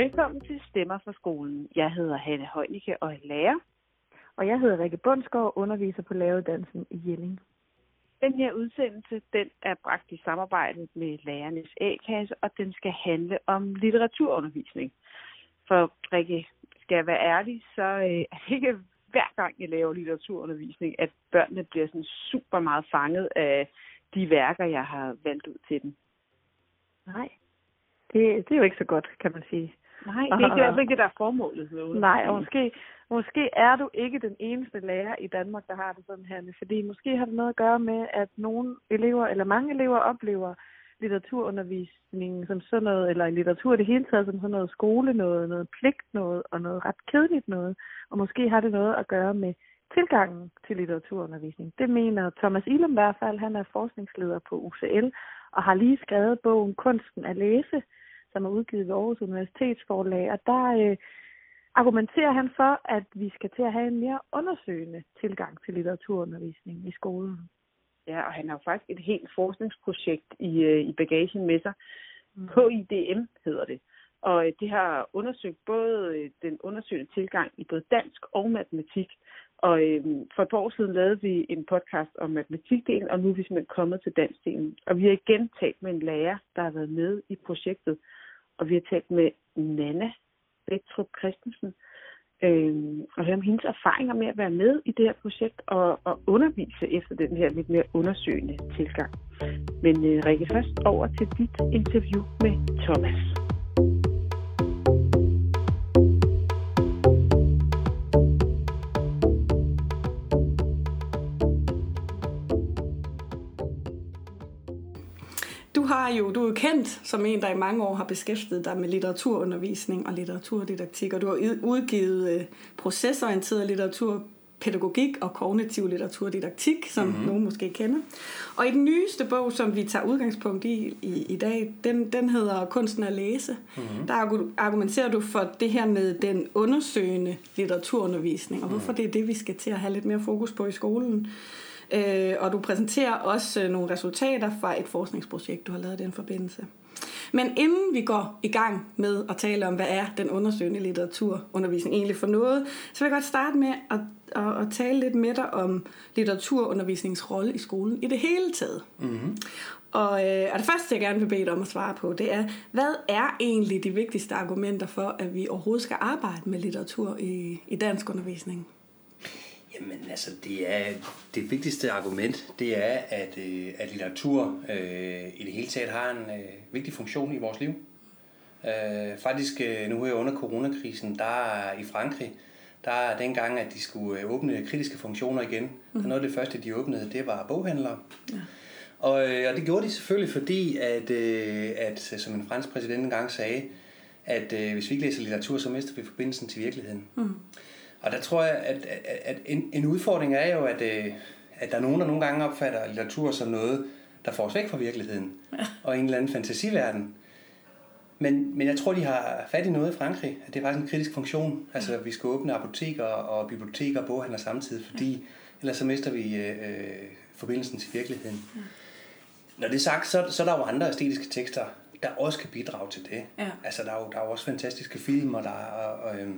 Velkommen til Stemmer fra skolen. Jeg hedder Hanne Højnicke og er lærer. Og jeg hedder Rikke Bundsgaard og underviser på lavedansen i Jelling. Den her udsendelse den er bragt i samarbejde med Lærernes A-kasse, og den skal handle om litteraturundervisning. For Rikke, skal jeg være ærlig, så øh, er det ikke hver gang, jeg laver litteraturundervisning, at børnene bliver sådan super meget fanget af de værker, jeg har valgt ud til dem. Nej, det, det er jo ikke så godt, kan man sige. Nej, det er ikke, altså ikke det, der er formålet. Med Nej, og måske, måske er du ikke den eneste lærer i Danmark, der har det sådan her. Fordi måske har det noget at gøre med, at nogle elever, eller mange elever oplever litteraturundervisningen som sådan noget, eller litteratur i det hele taget som sådan noget skole noget, noget pligt noget, og noget ret kedeligt noget. Og måske har det noget at gøre med tilgangen til litteraturundervisning. Det mener Thomas Ilum i hvert fald. Han er forskningsleder på UCL og har lige skrevet bogen Kunsten at læse, som er udgivet ved Aarhus Universitetsforlag. Og der øh, argumenterer han for, at vi skal til at have en mere undersøgende tilgang til litteraturundervisning i skolen. Ja, og han har jo faktisk et helt forskningsprojekt i, øh, i bagagen med sig. Mm. KIDM hedder det. Og øh, det har undersøgt både øh, den undersøgende tilgang i både dansk og matematik. Og øh, for et par år siden lavede vi en podcast om matematikdelen, og nu er vi simpelthen kommet til danskdelen. Og vi har igen talt med en lærer, der har været med i projektet. Og vi har talt med Nana Bettrup Christensen, øh, og høre om hendes erfaringer med at være med i det her projekt og, og undervise efter den her lidt mere undersøgende tilgang. Men øh, Rikke, først over til dit interview med Thomas. Jo, du er jo kendt som en, der i mange år har beskæftiget dig med litteraturundervisning og litteraturdidaktik, og du har udgivet øh, procesorienteret litteratur pædagogik og kognitiv litteraturdidaktik, som mm-hmm. nogen måske kender. Og i den nyeste bog, som vi tager udgangspunkt i i, i dag, den, den hedder Kunsten at læse. Mm-hmm. Der argumenterer du for det her med den undersøgende litteraturundervisning, og hvorfor mm. det er det, vi skal til at have lidt mere fokus på i skolen. Øh, og du præsenterer også øh, nogle resultater fra et forskningsprojekt, du har lavet i den forbindelse. Men inden vi går i gang med at tale om, hvad er den undersøgende litteraturundervisning egentlig for noget, så vil jeg godt starte med at, at, at tale lidt med dig om litteraturundervisningens rolle i skolen i det hele taget. Mm-hmm. Og, øh, og det første, jeg gerne vil bede dig om at svare på, det er, hvad er egentlig de vigtigste argumenter for, at vi overhovedet skal arbejde med litteratur i, i dansk undervisning? Jamen altså, det er det vigtigste argument, det er, at, øh, at litteratur øh, i det hele taget har en øh, vigtig funktion i vores liv. Øh, faktisk øh, nu her under coronakrisen, der i Frankrig, der er dengang, at de skulle øh, åbne kritiske funktioner igen, mm. der noget af det første, de åbnede, det var boghandlere. Ja. Og, og det gjorde de selvfølgelig, fordi at, at som en fransk præsident engang sagde, at hvis vi ikke læser litteratur, så mister vi forbindelsen til virkeligheden. Mm. Og der tror jeg, at, at, at en, en udfordring er jo, at, øh, at der er nogen, der nogle gange opfatter litteratur som noget, der får os væk fra virkeligheden, ja. og en eller anden fantasiverden. Men, men jeg tror, de har fat i noget i Frankrig, at det er faktisk en kritisk funktion. Altså, vi skal åbne apoteker og biblioteker og boghandler samtidig, fordi ja. ellers så mister vi øh, forbindelsen til virkeligheden. Ja. Når det er sagt, så, så er der jo andre æstetiske tekster, der også kan bidrage til det. Ja. Altså, der er, jo, der er jo også fantastiske film, og der er... Og, øh,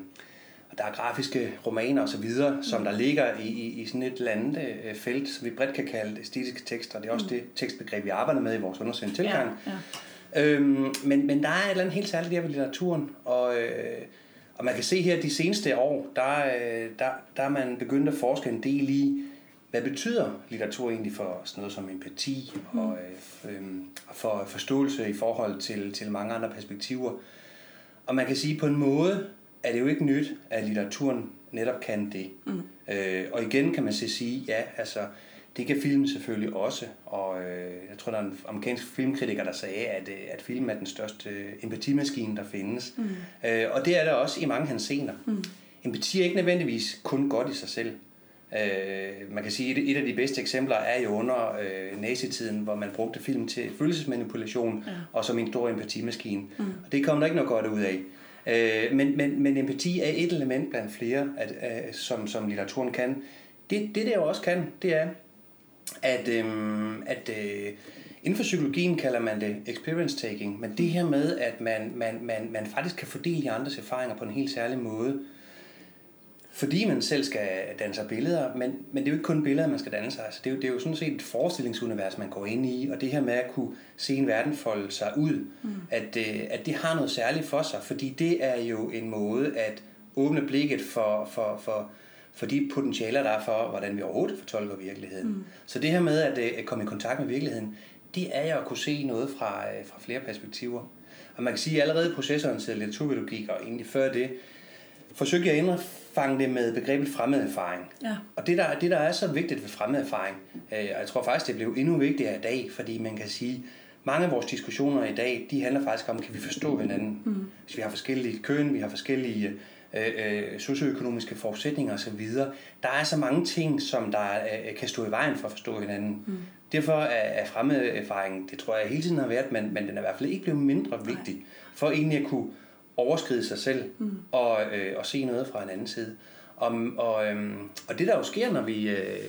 og der er grafiske romaner osv., som der ligger i, i, i sådan et eller andet øh, felt, som vi bredt kan kalde æstetiske tekster. Det er også mm. det tekstbegreb, vi arbejder med i vores undersøgende tilgang. Ja, ja. Øhm, men, men der er et eller andet helt særligt der ved litteraturen, og, øh, og man kan se her de seneste år, der, øh, der, der er man begyndt at forske en del i, hvad betyder litteratur egentlig for sådan noget som empati mm. og øh, øh, for forståelse i forhold til, til mange andre perspektiver. Og man kan sige på en måde, er det jo ikke nyt, at litteraturen netop kan det. Mm. Øh, og igen kan man så sige, ja, altså, det kan filmen selvfølgelig også, og øh, jeg tror, der er en amerikansk filmkritiker, der sagde, at, øh, at film er den største øh, empatimaskine, der findes. Mm. Øh, og det er der også i mange hans scener. Mm. Empati er ikke nødvendigvis kun godt i sig selv. Øh, man kan sige, at et, et af de bedste eksempler er jo under øh, nazitiden, hvor man brugte film til følelsesmanipulation, ja. og som en stor empatimaskine. Mm. Og det kom der ikke noget godt ud af. Øh, men, men, men empati er et element blandt flere, at, at, som, som litteraturen kan. Det, det der også kan, det er, at, øhm, at øh, Inden for psykologien kalder man det experience taking, men det her med, at man, man, man, man faktisk kan fordele de andres erfaringer på en helt særlig måde, fordi man selv skal danne sig billeder, men, men det er jo ikke kun billeder, man skal danne sig. Altså, det, er jo, det er jo sådan set et forestillingsunivers, man går ind i, og det her med at kunne se en verden folde sig ud, mm. at, øh, at det har noget særligt for sig, fordi det er jo en måde at åbne blikket for, for, for, for de potentialer, der er for, hvordan vi overhovedet fortolker virkeligheden. Mm. Så det her med at, øh, at komme i kontakt med virkeligheden, det er jo at kunne se noget fra, øh, fra flere perspektiver. Og man kan sige, at allerede processoren til litteraturpædagogik, og egentlig før det, forsøgte jeg at indfange det med begrebet fremmed erfaring. Ja. Og det der, det, der er så vigtigt ved fremmed erfaring, øh, og jeg tror faktisk, det blev endnu vigtigere i dag, fordi man kan sige, mange af vores diskussioner i dag, de handler faktisk om, kan vi forstå hinanden? Mm. Hvis vi har forskellige køn, vi har forskellige øh, øh, socioøkonomiske forudsætninger osv. Der er så mange ting, som der øh, kan stå i vejen for at forstå hinanden. Mm. Derfor er, er fremmed erfaring, det tror jeg hele tiden har været, men, men den er i hvert fald ikke blevet mindre vigtig, for egentlig at kunne overskride sig selv mm. og, øh, og se noget fra en anden side. Og, og, øh, og det der jo sker, når vi, øh,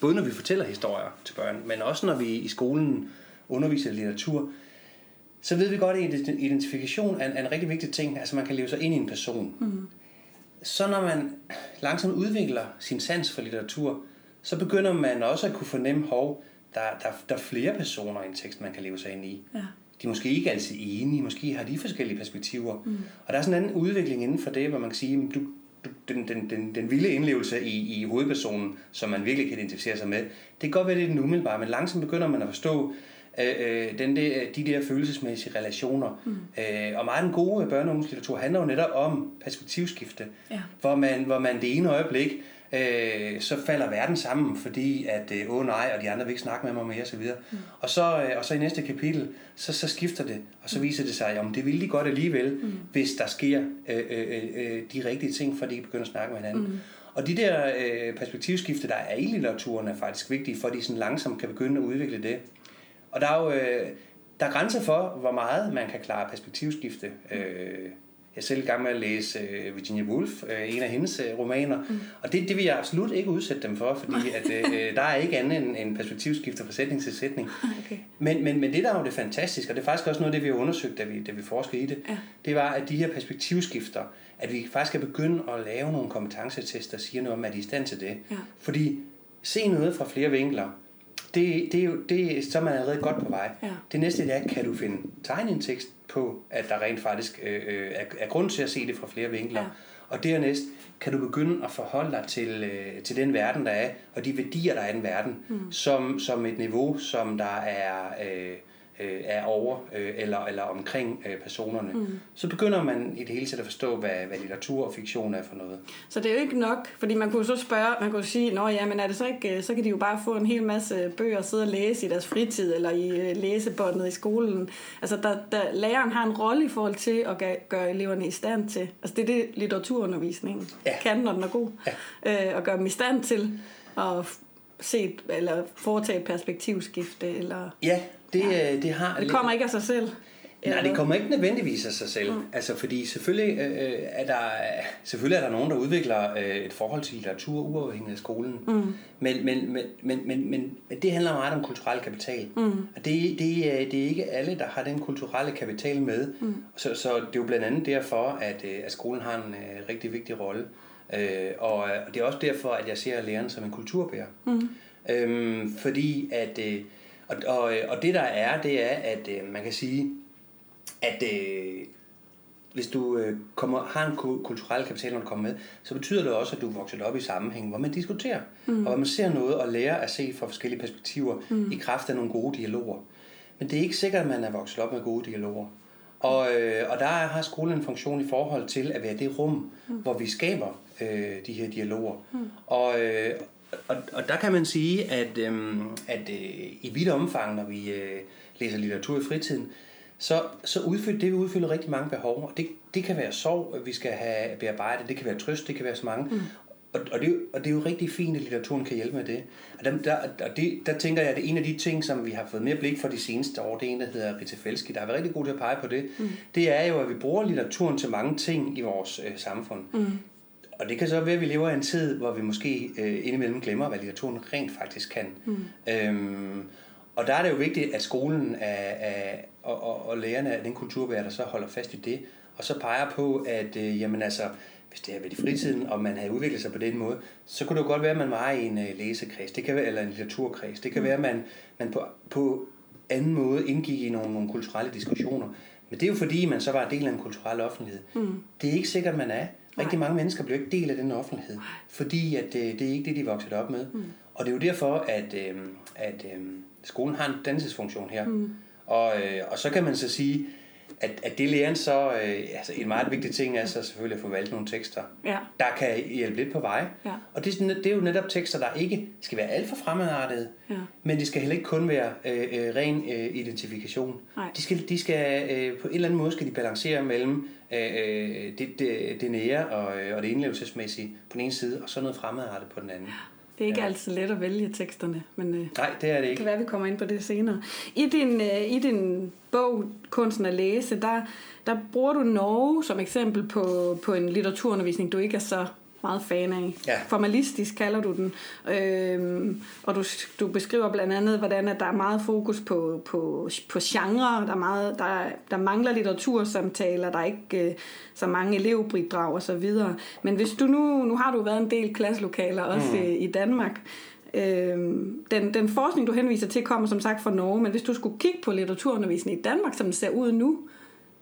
både når vi fortæller historier til børn, men også når vi i skolen underviser i litteratur, så ved vi godt, at identifikation er en, er en rigtig vigtig ting. Altså man kan leve sig ind i en person. Mm. Så når man langsomt udvikler sin sans for litteratur, så begynder man også at kunne fornemme, hov, der, der, der er flere personer i en tekst, man kan leve sig ind i. Ja de er måske ikke altid enige, måske har de forskellige perspektiver. Mm. Og der er sådan en anden udvikling inden for det, hvor man kan sige, du, du, den, den, den, den vilde indlevelse i, i hovedpersonen, som man virkelig kan identificere sig med, det kan godt være, det er den umiddelbare, men langsomt begynder man at forstå øh, øh den der, de der følelsesmæssige relationer. Mm. Øh, og meget den gode børne- og handler jo netop om perspektivskifte, ja. hvor, man, hvor man det ene øjeblik øh, så falder verden sammen, fordi at, øh, åh nej, og de andre vil ikke snakke med mig mere osv. Mm. Og, så, øh, og så i næste kapitel, så, så skifter det, og så mm. viser det sig, om det vil de godt alligevel, mm. hvis der sker øh, øh, øh, de rigtige ting, for de begynder at snakke med hinanden. Mm. Og de der øh, perspektivskifte, der er i litteraturen, er faktisk vigtige, for de sådan langsomt kan begynde at udvikle det. Og der er jo øh, der er grænser for, hvor meget man kan klare perspektivskifte. Øh, jeg er selv i gang med at læse uh, Virginia Woolf, uh, en af hendes uh, romaner, mm. og det, det vil jeg absolut ikke udsætte dem for, fordi at, uh, der er ikke andet end, end perspektivskifter fra sætning til sætning. Okay. Men, men, men det, der er jo det fantastiske, og det er faktisk også noget af det, vi har undersøgt, da vi, da vi forskede i det, ja. det var, at de her perspektivskifter, at vi faktisk skal begynde at lave nogle kompetencetester, der siger noget om, at de er i stand til det. Ja. Fordi se noget fra flere vinkler, det, det er jo, det, så er man allerede godt på vej. Ja. Det næste det er, kan du finde tegn i en tekst på, at der rent faktisk øh, øh, er, er grund til at se det fra flere vinkler. Ja. Og dernæst kan du begynde at forholde dig til, øh, til den verden, der er, og de værdier, der er i den verden, mm. som, som et niveau, som der er... Øh, øh, er over øh, eller, eller omkring øh, personerne, mm. så begynder man i det hele taget at forstå, hvad, hvad litteratur og fiktion er for noget. Så det er jo ikke nok, fordi man kunne så spørge, man kunne sige, nå ja, men er det så ikke, så kan de jo bare få en hel masse bøger og sidde og læse i deres fritid, eller i øh, læsebåndet i skolen. Altså, der, der, læreren har en rolle i forhold til at gøre, eleverne i stand til, altså det er det litteraturundervisningen ja. kan, når den er god, ja. øh, og gøre dem i stand til at se, eller foretage et perspektivskifte, eller... Ja, det, ja. Øh, det har... Det kommer ikke af sig selv. Nej, det kommer ikke nødvendigvis af sig selv. Mm. Altså, fordi selvfølgelig, øh, er der, selvfølgelig er der nogen, der udvikler øh, et forhold til litteratur uafhængigt af skolen. Mm. Men, men, men, men, men, men, men det handler meget om kulturel kapital. Mm. Og det, det, er, det er ikke alle, der har den kulturelle kapital med. Mm. Så, så det er jo blandt andet derfor, at, øh, at skolen har en øh, rigtig vigtig rolle. Øh, og, og det er også derfor, at jeg ser læreren som en kulturbærer. Mm. Øhm, fordi at... Øh, og, og, og det der er, det er, at øh, man kan sige, at øh, hvis du øh, kommer, har en kulturel kapital, når du kommer med, så betyder det også, at du er vokset op i sammenhæng, hvor man diskuterer, mm. og hvor man ser noget og lærer at se fra forskellige perspektiver mm. i kraft af nogle gode dialoger. Men det er ikke sikkert, at man er vokset op med gode dialoger. Og, øh, og der har skolen en funktion i forhold til at være det rum, mm. hvor vi skaber øh, de her dialoger. Mm. Og, øh, og, og der kan man sige, at, øhm, at øh, i vidt omfang, når vi øh, læser litteratur i fritiden, så, så udfylder det vi udfylder rigtig mange behov. Og det, det kan være sorg, vi skal have bearbejdet, det kan være trøst, det kan være så mange. Mm. Og, og, det, og det er jo rigtig fint, at litteraturen kan hjælpe med det. Og der, der, og det, der tænker jeg, at det er en af de ting, som vi har fået mere blik for de seneste år, det er en, der hedder Rita Felski, der er været rigtig god til at pege på det. Mm. Det er jo, at vi bruger litteraturen til mange ting i vores øh, samfund. Mm. Og det kan så være, at vi lever i en tid, hvor vi måske øh, indimellem glemmer, hvad litteraturen rent faktisk kan. Mm. Øhm, og der er det jo vigtigt, at skolen er, er, og, og, og lærerne af den kulturbærer, der så holder fast i det, og så peger på, at øh, jamen altså, hvis det er ved i fritiden, og man har udviklet sig på den måde, så kunne det jo godt være, at man var i en øh, læsekreds, det kan være, eller en litteraturkreds. Det kan mm. være, at man, man på, på anden måde indgik i nogle, nogle kulturelle diskussioner. Men det er jo fordi, man så var en del af en kulturel offentlighed. Mm. Det er ikke sikkert, man er. Rigtig mange mennesker bliver ikke del af den offentlighed, fordi at, øh, det er ikke det, de vokset op med. Mm. Og det er jo derfor, at, øh, at øh, skolen har en dannelsesfunktion her. Mm. Og, øh, og så kan man så sige, at, at det læreren så, øh, altså en meget vigtig ting er så selvfølgelig at få valgt nogle tekster, ja. der kan hjælpe lidt på vej. Ja. Og det, det er jo netop tekster, der ikke skal være alt for fremmedartede, ja. men de skal heller ikke kun være øh, øh, ren øh, identifikation. Nej. De skal, de skal øh, på en eller anden måde skal de balancere mellem øh, det, det, det nære og, øh, og det indlevelsesmæssige på den ene side, og så noget fremmedartet på den anden. Det er ikke ja. altid let at vælge teksterne, men øh, Nej, det er det ikke. Det kan være, vi kommer ind på det senere. I din, øh, i din bog, Kunsten at læse, der, der bruger du Norge som eksempel på, på en litteraturundervisning, du ikke er så meget fan af. Ja. Formalistisk kalder du den. Øhm, og du, du beskriver blandt andet, hvordan at der er meget fokus på, på, på genre. Der, er meget, der, der mangler litteratursamtaler, der er ikke øh, så mange elevbidrag og så videre. Men hvis du nu, nu har du været en del klasselokaler også mm. i, i Danmark. Øhm, den, den forskning, du henviser til, kommer som sagt fra Norge, men hvis du skulle kigge på litteraturundervisning i Danmark, som den ser ud nu,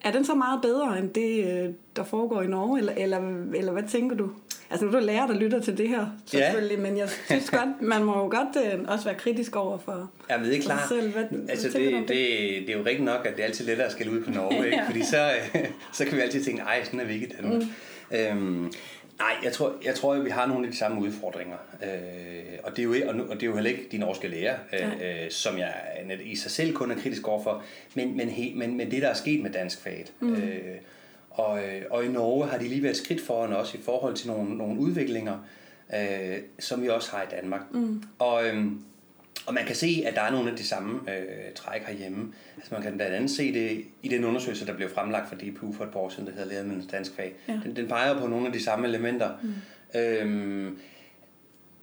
er den så meget bedre end det, øh, der foregår i Norge, eller, eller, eller hvad tænker du? Altså nu er du lærer, der lytter til det her, selvfølgelig, ja. men jeg synes godt, man må jo godt øh, også være kritisk over for Ja, men det er klart. Selv. Hvad, altså hvad det, det? Det, det er jo rigtigt nok, at det er altid lettere at skal ud på Norge, ikke? fordi så, så kan vi altid tænke, ej, sådan er vi ikke i Danmark. Mm. Øhm, Nej, jeg tror, jeg tror, at vi har nogle af de samme udfordringer. Øh, og, det er jo, og det er jo heller ikke de norske lærer, øh, øh, som jeg i sig selv kun er kritisk overfor, men, men, he, men, men det, der er sket med dansk faget. Mm. Øh, og, og i Norge har de lige været skridt foran os i forhold til nogle, nogle udviklinger, øh, som vi også har i Danmark. Mm. Og, øh, og man kan se, at der er nogle af de samme øh, træk herhjemme. Altså man kan blandt andet se det i den undersøgelse, der blev fremlagt for DPU for et par år siden, der hedder Ledermiddelens Dansk Fag. Ja. Den, den peger på nogle af de samme elementer. Mm. Øhm,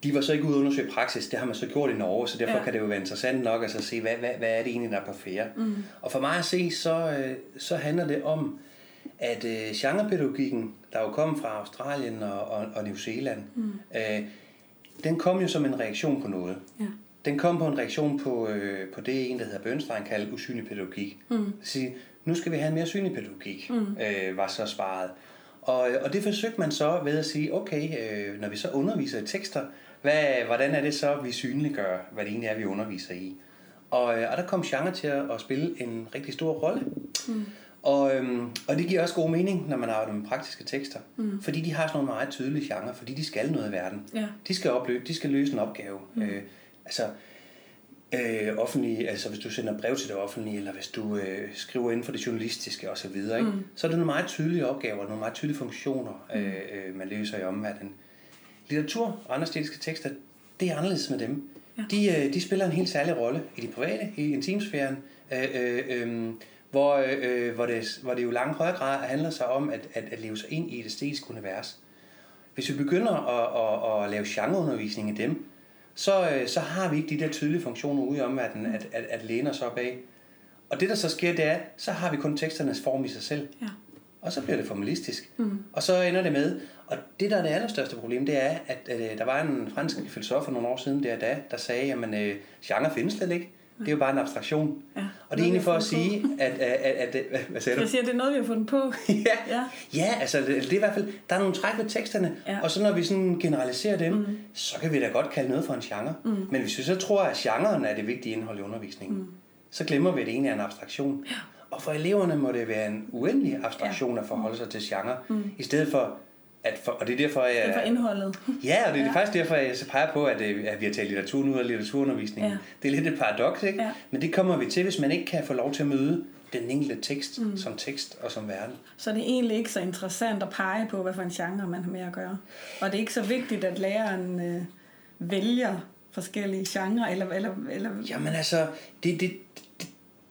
de var så ikke ude at undersøge praksis, det har man så gjort i Norge, så derfor ja. kan det jo være interessant nok at så se, hvad, hvad, hvad er det egentlig, der er på færre. Mm. Og for mig at se, så, øh, så handler det om, at øh, genrepædagogikken, der jo kom fra Australien og, og, og New Zealand, mm. øh, den kom jo som en reaktion på noget. Ja. Den kom på en reaktion på, øh, på det, en der hedder Bernstein kaldte usynlig pædagogik. Mm. Sige, nu skal vi have en mere synlig pædagogik, mm. øh, var så svaret. Og, og det forsøgte man så ved at sige, okay, øh, når vi så underviser i tekster, hvad, hvordan er det så, vi synliggør, hvad det egentlig er, vi underviser i. Og, øh, og der kom genre til at, at spille en rigtig stor rolle. Mm. Og, øhm, og det giver også god mening, når man arbejder med praktiske tekster. Mm. Fordi de har sådan nogle meget tydelige genre, fordi de skal noget i verden. Ja. De skal opløse, de skal løse en opgave. Mm. Øh, altså, øh, offentlige, altså hvis du sender brev til det offentlige, eller hvis du øh, skriver inden for det journalistiske osv., ikke? Mm. så er det nogle meget tydelige opgaver, nogle meget tydelige funktioner, mm. øh, øh, man løser i omverdenen. Litteratur og andre stiliske tekster, det er anderledes med dem. Ja. De, øh, de spiller en helt særlig rolle i det private, i intimsfæren, øh, øh, øh, hvor, øh, hvor, det, hvor det jo langt højere grad handler sig om at, at, at leve sig ind i et æstetisk univers. Hvis vi begynder at, at, at lave genreundervisning i dem, så, øh, så har vi ikke de der tydelige funktioner ude i omverdenen at, at, at læne os op af. Og det der så sker, det er, så har vi kun teksternes form i sig selv. Ja. Og så bliver det formalistisk. Mm. Og så ender det med, og det der er det allerstørste problem, det er, at, at der var en fransk filosof for nogle år siden, der, der, der sagde, at øh, genre findes slet ikke. Det er jo bare en abstraktion. Og det er egentlig for at sige, at, at, at, at... Hvad sagde du? Jeg siger, at det er noget, vi har fundet på. ja, ja. ja, altså det, det er i hvert fald... Der er nogle træk ved teksterne, ja. og så når vi sådan generaliserer dem, mm. så kan vi da godt kalde noget for en genre. Mm. Men hvis vi så tror, at genren er det vigtige indhold i undervisningen, mm. så glemmer vi, at det egentlig er en abstraktion. Ja. Og for eleverne må det være en uendelig abstraktion ja. at forholde sig til genre, mm. i stedet for at for, og det er derfor, jeg... Det er for indholdet. Ja, og det er ja. faktisk derfor, jeg så peger på, at, øh, at vi har talt litteratur nu og litteraturundervisning. Ja. Det er lidt et paradoks, ikke? Ja. Men det kommer vi til, hvis man ikke kan få lov til at møde den enkelte tekst mm. som tekst og som verden. Så det er egentlig ikke så interessant at pege på, hvad for en genre man har med at gøre. Og det er ikke så vigtigt, at læreren øh, vælger forskellige genrer, eller... eller, eller... Jamen altså, det, det,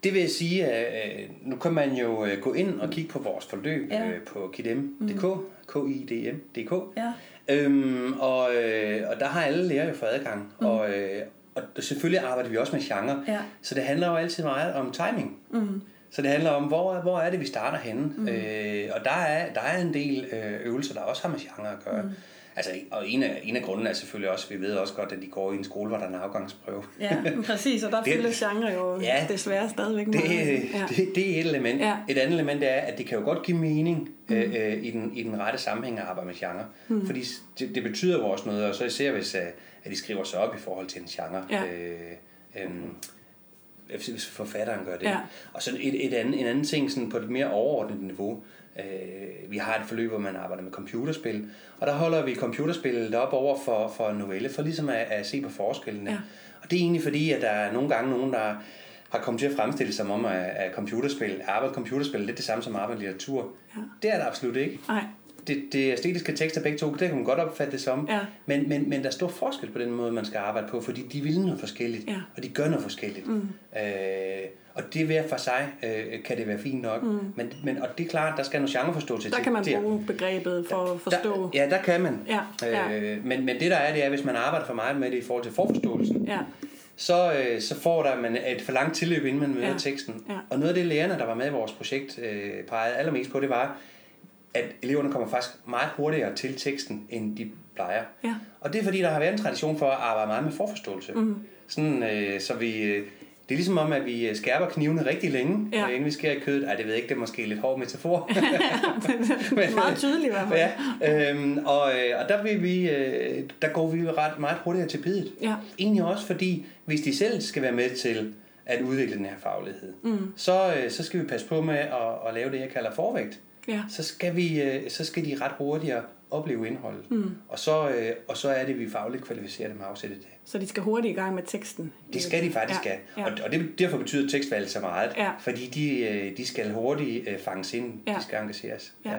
det vil jeg sige, at øh, nu kan man jo øh, gå ind og kigge på vores forløb ja. på kidm.dk, mm. KIDM.dk. Ja. Øhm, og, øh, og der har alle lærere jo fået adgang. Mm. Og, øh, og selvfølgelig arbejder vi også med genre. Ja. Så det handler jo altid meget om timing. Mm. Så det handler om, hvor, hvor er det, vi starter henne. Mm. Øh, og der er, der er en del øh, øvelser, der også har med genre at gøre. Mm. Altså, og en af, en af grundene er selvfølgelig også, vi ved også godt, at de går i en skole, hvor der er en afgangsprøve. Ja, præcis, og der Det- fylder genre jo Ja. desværre stadigvæk Det, meget. ja. det, det er et element. Ja. Et andet element er, at det kan jo godt give mening mm. øh, øh, i, den, i den rette sammenhæng at arbejde med genre. Mm. Fordi det, det betyder jo også noget, og så især hvis øh, at de skriver sig op i forhold til en genre. Ja. Øh, øh, hvis forfatteren gør det. Ja. Og så et, et andet, en anden ting sådan på et mere overordnet niveau. Øh, vi har et forløb, hvor man arbejder med computerspil, og der holder vi computerspillet op over for, for novelle, for ligesom at, at se på forskellene. Ja. Og det er egentlig fordi, at der er nogle gange nogen, der har kommet til at fremstille sig om, at, at computerspil, arbejde computerspil er lidt det samme som arbejde litteratur. Ja. Det er det absolut ikke. Nej, Det, det æstetiske tekster begge to, det kan man godt opfatte det som. Ja. Men, men, men der er stor forskel på den måde, man skal arbejde på, fordi de vil noget forskelligt, Ja. og de gør noget forskelligt. Mm. Øh, og det hver for sig øh, kan det være fint nok. Mm. Men, men, og det er klart, der skal noget genreforståelse der til. kan man bruge begrebet for at forstå. Der, ja, der kan man. Ja, ja. Øh, men, men det der er, det er, hvis man arbejder for meget med det i forhold til forforståelsen, Ja, så, øh, så får der man et for langt tilløb, inden man møder ja. teksten. Ja. Og noget af det, lærerne, der var med i vores projekt, øh, pegede allermest på, det var, at eleverne kommer faktisk meget hurtigere til teksten, end de plejer. Ja. Og det er fordi, der har været en tradition for at arbejde meget med forforståelse. Mm. Sådan, øh, så vi... Øh, det er ligesom om, at vi skærper knivene rigtig længe, Ja. ja. inden vi skærer i kødet. Ej, det ved jeg ikke, det er måske lidt hård metafor. det er meget tydeligt i hvert fald. ja, øhm, og, øh, og der, vil vi, øh, der går vi ret meget hurtigere til bidet. Ja. Egentlig også fordi, hvis de selv skal være med til at udvikle den her faglighed, mm. så, øh, så skal vi passe på med at, at lave det, jeg kalder forvægt. Ja. Så skal, vi, øh, så skal de ret hurtigere opleve indholdet. Mm. Og, så, øh, og så er det, vi fagligt kvalificerer dem afsætte det. Så de skal hurtigt i gang med teksten. Det skal de faktisk Ja, ja. Og, og det, derfor betyder tekstvalg så meget. Ja. Fordi de, øh, de skal hurtigt øh, fanges ind. Ja. De skal engageres. Ja.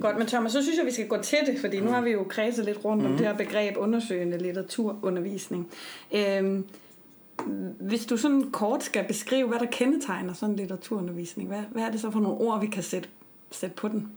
Godt, men Thomas, så synes jeg, vi skal gå til det, fordi nu har vi jo kredset lidt rundt Mhm. om det her begreb undersøgende litteraturundervisning. Øhm, hvis du sådan kort skal beskrive, hvad der kendetegner sådan en litteraturundervisning, hvad, hvad er det så for nogle ord, vi kan sætte, sætte på den?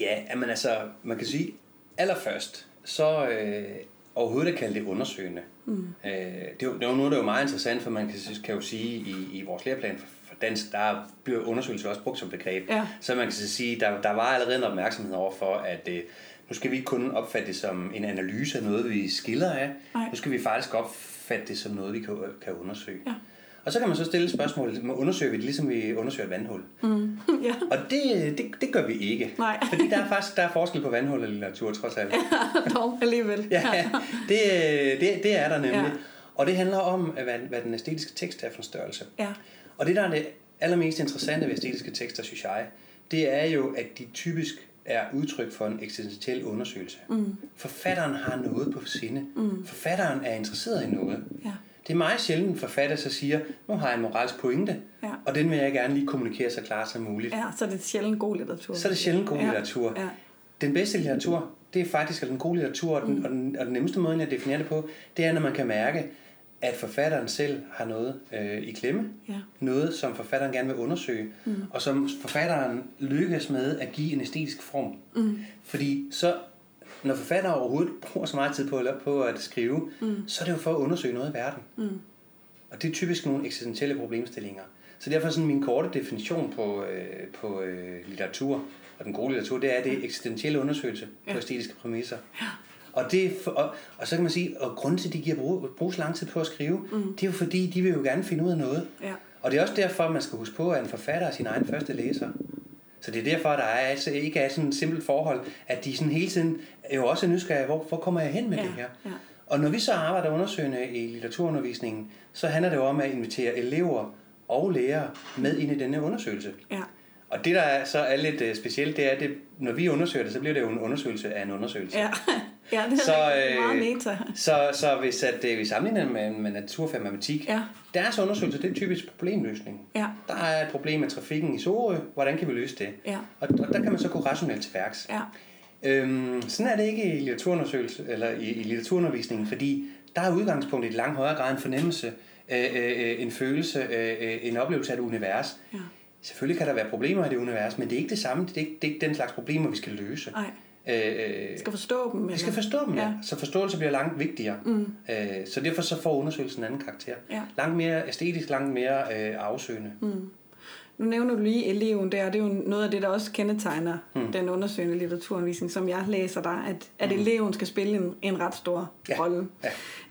Ja, men altså, man kan sige, allerførst, så øh, overhovedet at kalde det undersøgende. Mm. Øh, det, er jo, det er jo noget, der er jo meget interessant, for man kan, kan jo sige, i, i vores læreplan for, for dansk, der bliver undersøgelse også brugt som begreb. Ja. Så man kan så sige, der, der var allerede en opmærksomhed over for, at øh, nu skal vi ikke kun opfatte det som en analyse af noget, vi skiller af. Nej. Nu skal vi faktisk opfatte det som noget, vi kan, kan undersøge. Ja. Og så kan man så stille spørgsmålet, undersøger vi det, ligesom vi undersøger et vandhul? Mm. ja. Og det, det, det gør vi ikke. Nej. Fordi der er faktisk der er forskel på vandhul og litteratur, trods alt. Dog alligevel. Ja, det, det, det er der nemlig. Ja. Ja. Og det handler om, hvad, hvad den æstetiske tekst er for en størrelse. Ja. Og det, der er det allermest interessante ved æstetiske tekster, synes jeg, det er jo, at de typisk er udtryk for en eksistentiel undersøgelse. Mm. Forfatteren har noget på sinde. Mm. Forfatteren er interesseret i noget. Ja. Det er meget sjældent, en forfatter så siger, nu har jeg en moralsk pointe, Ja. og den vil jeg gerne lige kommunikere så klart som muligt. ja, så er det sjældent god litteratur. Så er det sjældent god Ja. litteratur. Ja. Den bedste litteratur, det er faktisk den gode litteratur, og den, og, den, og den nemmeste måde at definere det på, det er, når man kan mærke, at forfatteren selv har noget øh, i klemme. Ja. Noget, som forfatteren gerne vil undersøge, mm. og som forfatteren lykkes med at give en æstetisk form. Mm. Fordi så, når forfatter overhovedet bruger så meget tid på, på at skrive, mm. så er det jo for at undersøge noget i verden. Mm. Og det er typisk nogle eksistentielle problemstillinger. Så derfor er sådan min korte definition på, øh, på øh, litteratur, og den gode litteratur, det er det eksistentielle undersøgelse ja. på æstetiske præmisser. Ja. Og, det, og, og så kan man sige, og grunden til, at de giver brug, bruge så lang tid på at skrive, mm. det er jo fordi, de vil jo gerne finde ud af noget. Ja. Og det er også derfor, at man skal huske på, at en forfatter er sin egen første læser. Så det er derfor, at der er, altså ikke er sådan et simpelt forhold, at de sådan hele tiden er jo også nysgerrige, hvor, hvor kommer jeg hen med Ja, det her? ja. Og når vi så arbejder undersøgende i litteraturundervisningen, så handler det jo om at invitere elever og lærere med ind i denne undersøgelse. Ja. Og det, der er så er lidt øh, specielt, det er, at det, når vi undersøger det, så bliver det jo en undersøgelse af en undersøgelse. Ja. ja, det er Så, rigtig øh, meget meta. Så, så hvis at, øh, vi sammenligner med, med naturfag og matematik, Ja. deres undersøgelse, det er typisk problemløsning. Ja. Der er et problem med trafikken i Sorø, hvordan kan vi løse det? Ja. Og, og der kan man så gå rationelt til værks. Ja. Øhm, sådan er det ikke i litteraturundersøgelse eller i, i litteraturundervisningen, fordi der er udgangspunkt i langt højere grad en fornemmelse, øh, øh, en følelse, øh, øh, en oplevelse af et univers. Ja. Selvfølgelig kan der være problemer i det univers, men det er ikke det samme. Det er ikke, det er ikke den slags problemer, vi skal løse. Nej. Øh, skal forstå dem. Vi skal eller? forstå dem, ja. Ja. Så forståelse bliver langt vigtigere. Mm. Øh, så derfor så får undersøgelsen en anden karakter. Ja. Langt mere æstetisk, langt mere øh, afsøgende. Mm. Nu nævner du lige eleven der, og det er jo noget af det, der også kendetegner mm. den undersøgende litteraturundervisning, som jeg læser der, at, at mm. eleven skal spille en, en ret stor Ja. rolle.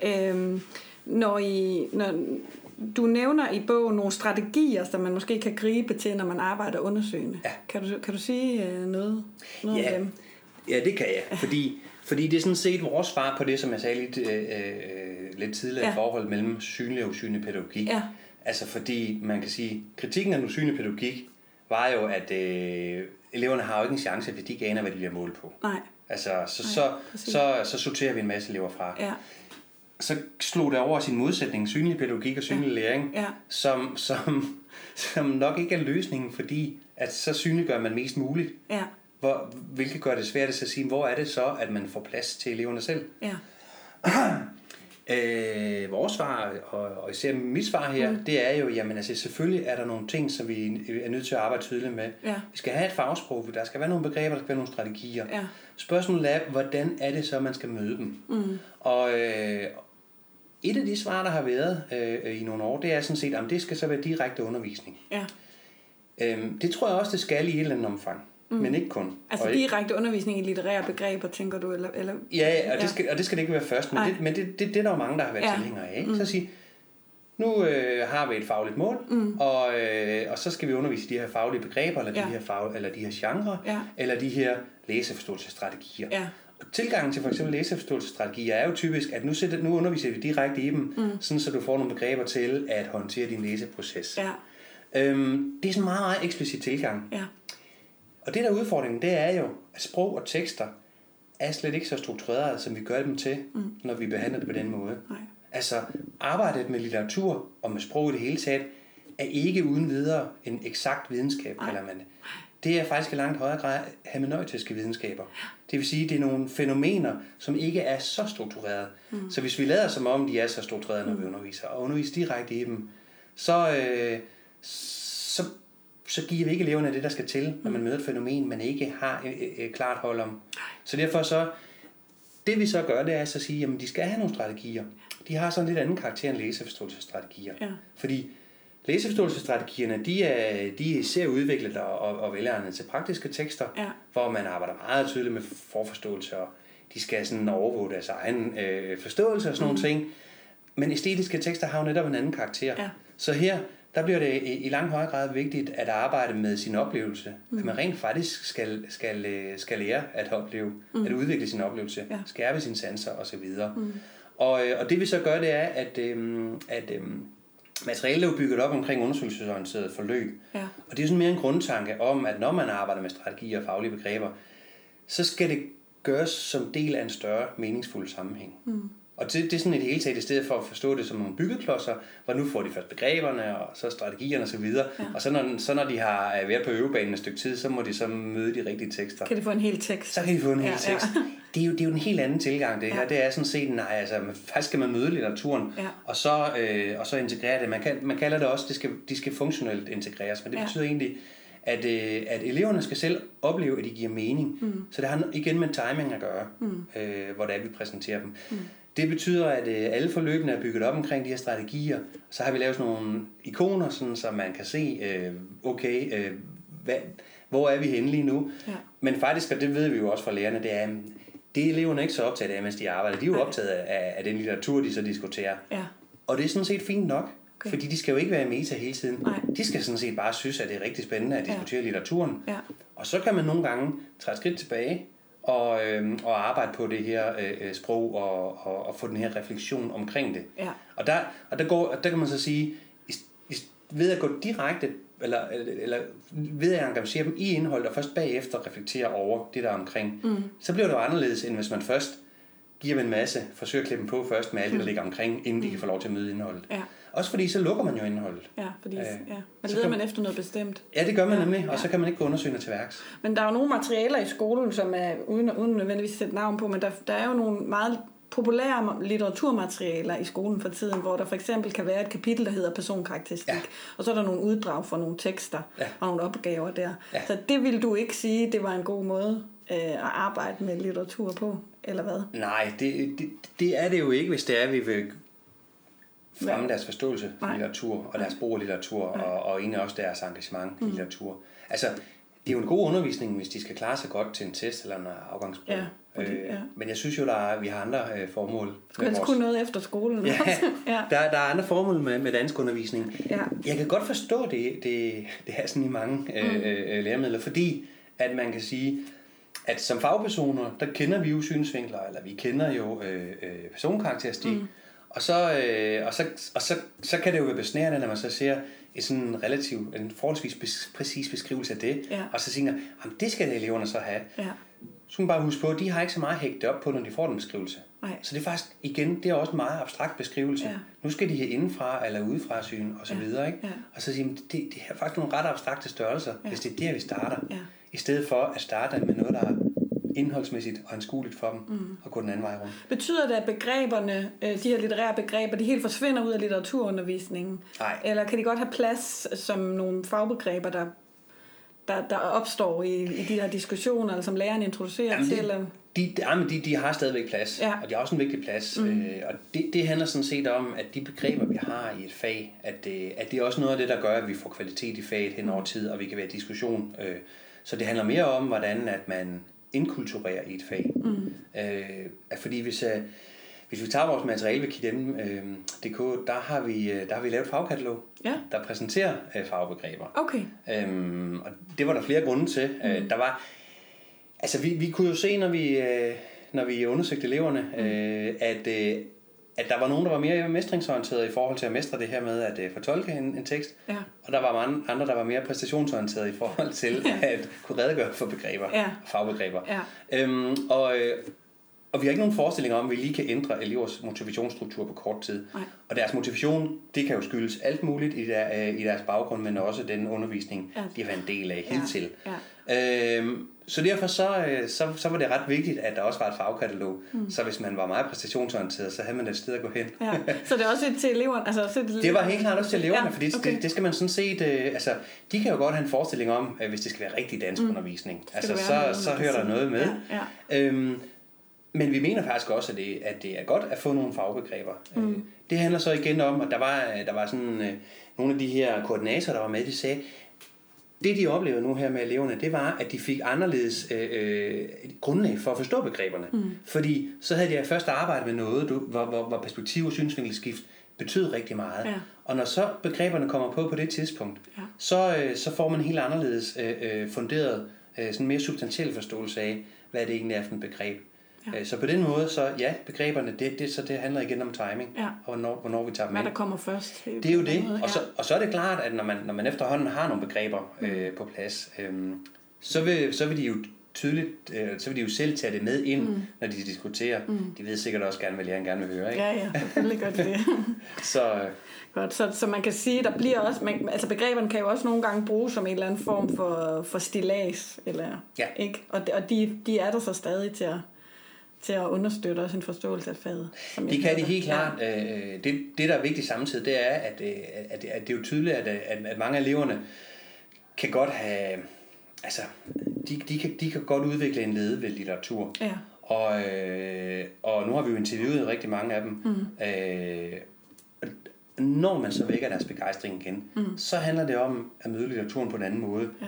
Ja. Øhm, når, I, når du nævner i bogen nogle strategier, som man måske kan gribe til, når man arbejder undersøgende. Ja. Kan, du, kan du sige øh, noget, noget Ja. om dem? Ja, det kan jeg. Fordi, fordi det er sådan set vores svar på det, som jeg sagde lidt, øh, lidt tidligere, Ja. ja. forhold mellem synlig og usynlig pædagogik. Ja. Altså fordi, man kan sige, kritikken af den usynlige pædagogik var jo, at øh, eleverne har jo ikke en chance, hvis de ikke aner, hvad de bliver målt på. Nej. Altså, så, Nej, så, præcis. så, så sorterer vi en masse elever fra. Ja. Så slog det over sin modsætning, synlig pædagogik og synlig ja. læring, Ja. som, som, som nok ikke er løsningen, fordi at så synliggør man mest muligt. Ja. Hvor, hvilket gør det svært at sige, hvor er det så, at man får plads til eleverne selv? Ja. Øh, vores svar, og, og især mit svar her, mm. det er jo, jamen altså selvfølgelig er der nogle ting, som vi er nødt til at arbejde tydeligt med. Ja. Vi skal have et fagsprog, der skal være nogle begreber, der skal være nogle strategier. Ja. Spørgsmålet er, hvordan er det så, man skal møde dem? Mm. Og øh, et af de svar, der har været øh, i nogle år, det er sådan set, at det skal så være direkte undervisning. ja. Øhm, det tror jeg også, det skal i et eller andet omfang, mm. men ikke kun. Altså og, ikke- direkte undervisning i litterære begreber, tænker du? Eller, eller? Ja, ja, og, det skal, og det skal det ikke være først, men, det, men det, det, det er der jo mange, der har været Ja. tilhængere af. Ikke? Så at sige, nu øh, har vi et fagligt mål, mm. og, øh, og så skal vi undervise i de her faglige begreber, eller de, Ja. her, fag, eller de her genrer, Ja. eller de her læseforståelsesstrategier. Ja. Tilgangen til for eksempel læseforståelsesstrategier er jo typisk, at nu, sætter, nu underviser vi direkte i dem, mm. sådan så du får nogle begreber til at håndtere din læseproces. Ja. Øhm, det er sådan en meget, meget eksplicit tilgang. Ja. Og det der er udfordringen, det er jo, at sprog og tekster er slet ikke så struktureret, som vi gør dem til, mm. når vi behandler det på den måde. Nej. Altså, arbejdet med litteratur og med sprog i det hele taget, er ikke uden videre en eksakt videnskab, Nej. kalder man det. Det er faktisk i langt højere grad hermeneutiske videnskaber. Det vil sige, det er nogle fænomener, som ikke er så struktureret. Mm. Så hvis vi lader som om, de er så struktureret, når vi underviser, og underviser direkte i dem, så, øh, så, så giver vi ikke eleverne det, der skal til, når man møder et fænomen, man ikke har et, et, et klart hold om. Så derfor så, det vi så gør, det er så at sige, jamen de skal have nogle strategier. De har sådan lidt anden karakter end læseforståelsesstrategier. Ja. Fordi læseforståelsesstrategierne, de er, de er især udviklet og, og, og velegnet til praktiske tekster, Ja. hvor man arbejder meget tydeligt med forforståelse, og de skal sådan overvåge deres egen øh, forståelse og sådan mm. nogle ting. Men æstetiske tekster har jo netop en anden karakter. Ja. Så her, der bliver det i, i langt højere grad vigtigt at arbejde med sin oplevelse. Mm. At man rent faktisk skal, skal, øh, skal lære at opleve, mm. at udvikle sin oplevelse, Ja. skærpe sine sanser osv. Mm. Og, øh, og det vi så gør, det er, at, øh, at øh, materialet er jo bygget op omkring undersøgelsesorienteret forløb. Ja. Og det er sådan mere en grundtanke om, at når man arbejder med strategier og faglige begreber, så skal det gøres som del af en større meningsfuld sammenhæng. Mm. Og det, det er sådan et hele taget, i stedet for at forstå det som nogle byggeklodser, hvor nu får de først begreberne, og så strategierne osv., og, Ja. og så når, så når de har øh, været på øvebanen et stykke tid, så må de så møde de rigtige tekster. Kan de få en hel tekst? Så kan de få en hel Ja, ja. tekst. Det, er jo, det er jo en helt anden tilgang, det her. Ja. Det er sådan set, nej, altså, man- faktisk skal man møde litteraturen, Ja. og, så, øh, og så integrere det. Man, kan, man kalder det også, det skal, de skal funktionelt integreres, men det Ja. betyder egentlig, at, øh, at eleverne skal selv opleve, at de giver mening. Mm. Så det har igen med timing at gøre, mm. øh, hvor det er, vi præsenterer dem. Mm. Det betyder, at øh, alle forløbene er bygget op omkring de her strategier. Så har vi lavet sådan nogle ikoner, sådan, så man kan se, øh, okay, øh, hvad, hvor er vi henne lige nu? Ja. Men faktisk, og det ved vi jo også fra lærerne, det er, det er eleverne ikke så optaget af, mens de arbejder. De er jo optaget af, af den litteratur, de så diskuterer. Ja. Og det er sådan set fint nok, Okay. fordi de skal jo ikke være meta hele tiden. Nej. De skal sådan set bare synes, at det er rigtig spændende at Ja. diskutere litteraturen. Ja. Og så kan man nogle gange træde skridt tilbage og, øhm, og arbejde på det her øh, øh, sprog og, og, og få den her refleksion omkring det. Ja. Og der, og der, går, der kan man så sige, i, i, ved at gå direkte, eller, eller, ved at engagere dem i indhold, og først bagefter reflektere over det, der er omkring, mm. så bliver det jo anderledes, end hvis man først giver dem en masse, forsøger at klippe dem på først med alt det, der ligger omkring, inden de kan få lov til at møde indholdet. Ja. Også fordi, så lukker man jo indholdet. Ja, fordi Øh, ja. man leder kan- man efter noget bestemt. Ja, det gør man Ja, nemlig, og ja. så kan man ikke gå undersøgende til værks. Men der er jo nogle materialer i skolen, som er, uden, uden nødvendigvis at sætte navn på, men der, der er jo nogle meget populære litteraturmaterialer i skolen for tiden, hvor der for eksempel kan være et kapitel, der hedder personkarakteristik, Ja. og så er der nogle uddrag fra nogle tekster Ja. og nogle opgaver der. Ja. Så det vil du ikke sige, det var en god måde øh, at arbejde med litteratur på, eller hvad? Nej, det, det, det er det jo ikke, hvis det er, at vi vil fremme deres forståelse for litteratur, og deres brug af litteratur, og, og egentlig også deres engagement i mm. litteratur. Altså, det er jo en god undervisning, hvis de skal klare sig godt til en test eller en afgangsprøve. Ja, fordi, øh, ja. Men jeg synes jo, der er, vi har andre øh, formål. Skal man kunne noget efter skolen? Ja, ja. Der, der er andre formål med, med dansk undervisning. Ja. Jeg kan godt forstå det, det, det er sådan i mange øh, øh, læremidler, fordi at man kan sige, at som fagpersoner, der kender vi jo synsvinkler, eller vi kender jo øh, øh, personkarakteristik, mm. Og, så, øh, og, så, og så, så kan det jo være besnærende, når man så ser en sådan relativt, en forholdsvis bes, præcis beskrivelse af det, Ja. og så tænker, jamen det skal eleverne så have. ja. Så skal man bare huske på, at de har ikke så meget hægtet op på, når de får den beskrivelse. Nej. Så det er faktisk, igen, det er også en meget abstrakt beskrivelse. Ja. Nu skal de have indenfra eller udefra syn og så Ja. videre. Ikke? Ja. Og så siger man, det, det er faktisk nogle ret abstrakte størrelser, ja. hvis det er der, vi starter. Ja. I stedet for at starte med noget, der er indholdsmæssigt og anskueligt for dem, mm. og gå den anden vej rundt. Betyder det, at begreberne, øh, de her litterære begreber, de helt forsvinder ud af litteraturundervisningen? Nej. Eller kan de godt have plads som nogle fagbegreber, der, der, der opstår i, i de her diskussioner, eller som læreren introducerer Jamen, til? Eller? De, jamen, de, de har stadigvæk plads, Ja. og de har også en vigtig plads. Mm. Øh, og det, det handler sådan set om, at de begreber, vi har i et fag, at det, at det er også noget af det, der gør, at vi får kvalitet i faget hen over tid, og vi kan være i diskussion. Øh, så det handler mere om, hvordan at man inkulturerer i et fag. Mm. Øh, fordi hvis, øh, hvis vi tager vores materiale ved øh, DK, der har, vi, øh, der har vi lavet et fagkatalog, Ja, der præsenterer øh, fagbegreber. okay. Øhm, og det var der flere grunde til. Mm. Øh, der var, altså vi, vi kunne jo se, når vi, øh, når vi undersøgte eleverne, mm. øh, at, øh, at der var nogen, der var mere mestringsorienterede i forhold til at mestre det her med at øh, fortolke en, en tekst. Ja. Og der var mange andre, der var mere præstationsorienterede i forhold til Ja. at kunne redegøre for begreber, Ja. fagbegreber. Ja. Øhm, og, øh, og vi har ikke nogen forestilling om, at vi lige kan ændre elevers motivationsstruktur på kort tid. Nej. Og deres motivation, det kan jo skyldes alt muligt i, der, øh, i deres baggrund, men også den undervisning, Ja. de har været en del af Ja. hidtil. Ja. Øhm, så derfor så, øh, så, så var det ret vigtigt, at der også var et fagkatalog. Mm. Så hvis man var meget præstationsorienteret, så havde man et sted at gå hen. Ja. Så det er også et til eleverne? Altså, så Det var helt klart også til eleverne, Ja, fordi okay. det, det skal man sådan set, øh, altså, de kan jo godt have en forestilling om, at hvis det skal være rigtig dansk mm. undervisning, altså, så, noget, så kan hører der noget med. Ja, ja. Øhm, men vi mener faktisk også, at det, at det er godt at få nogle fagbegreber. Mm. Øh, det handler så igen om, at der var, der var sådan øh, nogle af de her koordinatorer, der var med, de sagde, det de oplevede nu her med eleverne, det var, at de fik anderledes øh, øh, grundlag for at forstå begreberne. Mm. Fordi så havde de først arbejdet med noget, du, hvor, hvor, hvor perspektiv og synsvinkelskift betød rigtig meget. Ja. Og når så begreberne kommer på på det tidspunkt, Ja. så, øh, så får man en helt anderledes øh, øh, funderet, øh, sådan mere substantiel forståelse af, hvad det egentlig er for et begreb. Ja. Ja. Så på den måde, så ja, begreberne, det, det, så det handler igen om timing, Ja. og hvornår, hvornår vi tager dem Hvad ind. der kommer først. Det er jo det. Ja. Og så, og så er det klart, at når man, når man efterhånden har nogle begreber øh, på plads, øh, så, vil, så vil de jo tydeligt, øh, så vil de jo selv tage det med ind, mm. når de diskuterer. Mm. De ved sikkert også gerne, hvad læreren gerne vil høre. Ikke? Ja, ja, selvfølgelig gør det det. Så øh, Godt, så, så man kan sige, der bliver også, man, altså begreberne kan jo også nogle gange bruges som en eller anden form for, for stilas, eller, Ja. ikke? Og, og de, de er der så stadig til at, til at understøtte også en forståelse af faget. som det kan de hører helt klart. Øh, det, det, der er vigtigt samtidig, det er, at, øh, at, at det er jo tydeligt, at, at, at mange af eleverne kan godt have, altså, de, de, kan, de kan godt udvikle en lede ved litteratur. Ja. Og, øh, og nu har vi jo interviewet rigtig mange af dem. Mm. Øh, når man så vækker deres begejstring igen, mm. så handler det om at møde litteraturen på en anden måde. Ja.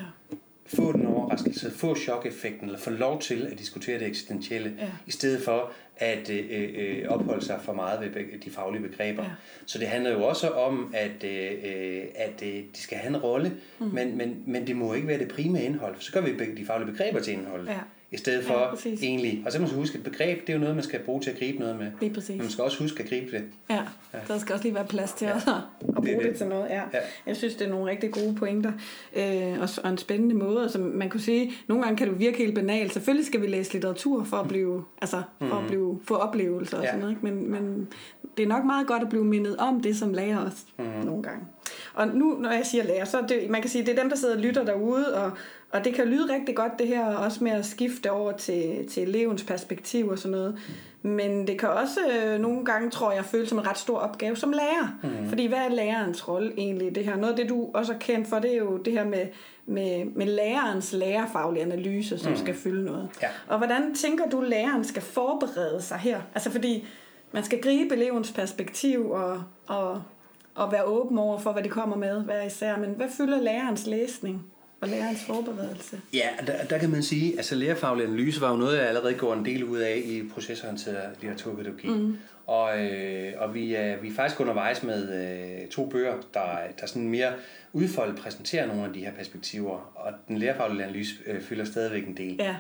Få den overraskelse, få chok-effekten, eller få lov til at diskutere det eksistentielle, Ja. i stedet for at øh, øh, opholde sig for meget ved de faglige begreber. Ja. Så det handler jo også om, at, øh, at øh, de skal have en rolle, mm. men, men, men det må ikke være det primære indhold. Så gør vi de faglige begreber til indhold. Ja. I stedet Ja, for præcis. egentlig. Og så må man huske, et begreb, det er jo noget, man skal bruge til at gribe noget med. Lige præcis. Men man skal også huske at gribe det. Ja, der skal også lige være plads til ja. at, at bruge Det det, det. til noget. Ja. Ja. Jeg synes, det er nogle rigtig gode pointer. Øh, og, og en spændende måde. Altså, man kunne sige, nogle gange kan det virke helt banalt. Selvfølgelig skal vi læse litteratur for at blive, altså, for at blive, få oplevelser og Ja. sådan noget. Ikke? Men, men det er nok meget godt at blive mindet om det som lærer også mm. nogle gange. Og nu, når jeg siger lærer, så er det, man kan sige, det er dem, der sidder og lytter derude, og, og det kan lyde rigtig godt, det her, også med at skifte over til, til elevens perspektiv og sådan noget. Men det kan også øh, nogle gange, tror jeg, føles som en ret stor opgave som lærer. Mm. Fordi hvad er lærerens rolle egentlig i det her? Noget af det, du også har kendt for, det er jo det her med, med, med lærerens lærerfaglige analyse, som mm. skal fylde noget. Ja. Og hvordan tænker du, læreren skal forberede sig her? Altså fordi man skal gribe elevens perspektiv og, og, og være åben over for, hvad de kommer med hver især. Men hvad fylder lærerens læsning? og lærerens forberedelse? Ja, der, der kan man sige, at altså, lærerfaglig analyse var jo noget, jeg allerede går en del ud af i procesorienteret litteraturpædagogik. Mm. Og, øh, og vi, er, vi er faktisk undervejs med øh, to bøger, der, der sådan mere udfoldet præsenterer nogle af de her perspektiver, og den lærerfaglige analyse øh, fylder stadigvæk en del. Ja.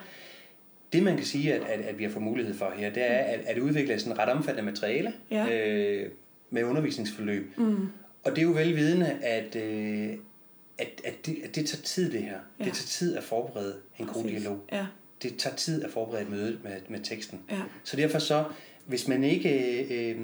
Det man kan sige, at, at, at vi har fået mulighed for her, det er at, at udvikle sådan ret omfattende materiale ja. øh, med undervisningsforløb. Mm. Og det er jo velvidende, at, øh, at, at, det, at det tager tid det her. Ja. Det tager tid at forberede en god dialog. Ja. Det tager tid at forberede et møde med, med teksten. Ja. Så derfor så, hvis man ikke øh,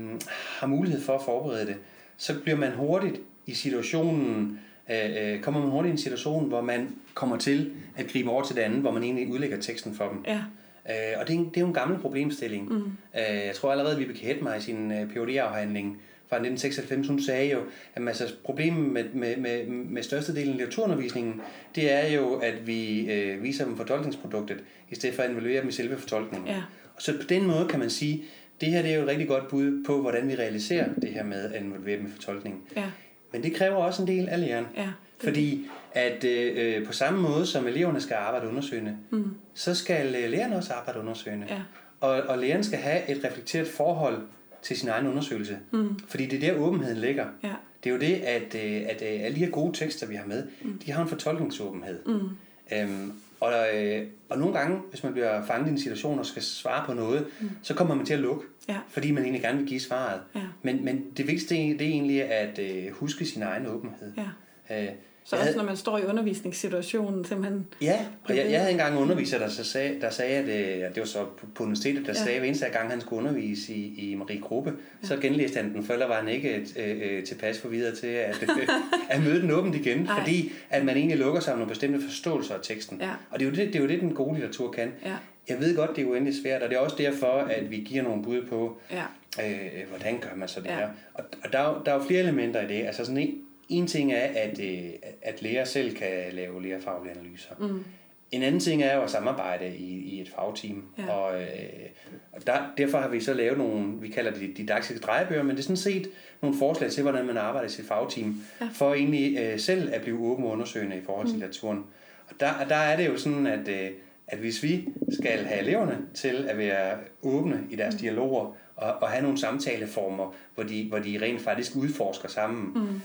har mulighed for at forberede det, så bliver man hurtigt i situationen, øh, øh, kommer man hurtigt i en situation, hvor man kommer til at gribe over til det andet, hvor man egentlig udlægger teksten for dem. Ja. Øh, og det er, det er jo en gammel problemstilling. Mm. Øh, jeg tror allerede, vi Vibeke mig i sin øh, phd afhandling fra 1996, hun sagde jo, at altså, problemet med, med, med, med størstedelen af litteraturundervisningen, det er jo, at vi øh, viser dem fortolkningsproduktet, i stedet for at involvere dem i selve fortolkningen. Ja. Og så på den måde kan man sige, det her det er jo et rigtig godt bud på, hvordan vi realiserer det her med at involvere dem i fortolkningen. Ja. Men det kræver også en del af læreren. Ja, fordi at øh, på samme måde som eleverne skal arbejde undersøgende, mm. så skal øh, lærerne også arbejde undersøgende. Ja. Og, og læreren skal have et reflekteret forhold til sin egen undersøgelse. Mm. Fordi det er der åbenheden ligger. Ja. Det er jo det, at, øh, at, at øh, alle de her gode tekster, vi har med, mm. de har en fortolkningsåbenhed. Mm. Øhm, og, øh, og nogle gange, hvis man bliver fanget i en situation og skal svare på noget, mm. så kommer man til at lukke, ja. fordi man egentlig gerne vil give svaret. Ja. Men, men det vigtigste det er egentlig at øh, huske sin egen åbenhed. Ja. Øh, så også når man står i undervisningssituationen simpelthen... Ja, og jeg, jeg havde engang en underviser, der, så sagde, der sagde, at øh, det var så på, universitetet, der ja. sagde, at hver eneste gang han skulle undervise i, i Marie Gruppe, ja. så genlæste han den, for var han ikke øh, øh, tilpas for videre til at, øh, at møde den åbent igen, Ej. fordi at man egentlig lukker sig om nogle bestemte forståelser af teksten. Ja. Og det er, jo det, det er jo det, den gode litteratur kan. Ja. Jeg ved godt, det er uendelig svært, og det er også derfor, at vi giver nogle bud på, ja. øh, hvordan gør man så det ja. her. Og, og der, er der er jo flere elementer i det. Altså sådan en, en ting er, at, øh, at lærer selv kan lave lærerfaglige analyser. Mm. En anden ting er jo at samarbejde i, i et fagteam. Ja. Og, øh, og der, derfor har vi så lavet nogle, vi kalder det didaktiske drejebøger, men det er sådan set nogle forslag til, hvordan man arbejder i sit fagteam, ja. for egentlig øh, selv at blive åben og undersøgende i forhold til mm. litteraturen. Og der, der er det jo sådan, at, øh, at hvis vi skal have eleverne til at være åbne i deres mm. dialoger, og, og have nogle samtaleformer, hvor de, hvor de rent faktisk udforsker sammen, mm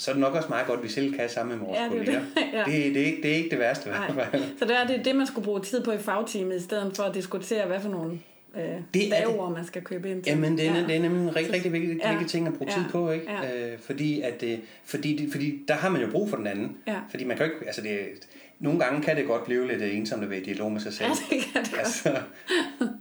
så er det nok også meget godt, at vi selv kan sammen med vores ja, det kolleger. Det. ja. det, det, er ikke, det er ikke det værste. Så det er det, det, man skulle bruge tid på i fagteamet, i stedet for at diskutere, hvad for nogle øh, det man skal købe ind til. Jamen, det er, ja. det er nemlig en rigtig, rigtig vigtig, ja. ting at bruge ja. tid på, ikke? Ja. Øh, fordi, at, øh, fordi, fordi der har man jo brug for den anden. Ja. Fordi man kan ikke, altså det, nogle gange kan det godt blive lidt ensomt at være i dialog med sig selv. Ja, det kan det altså,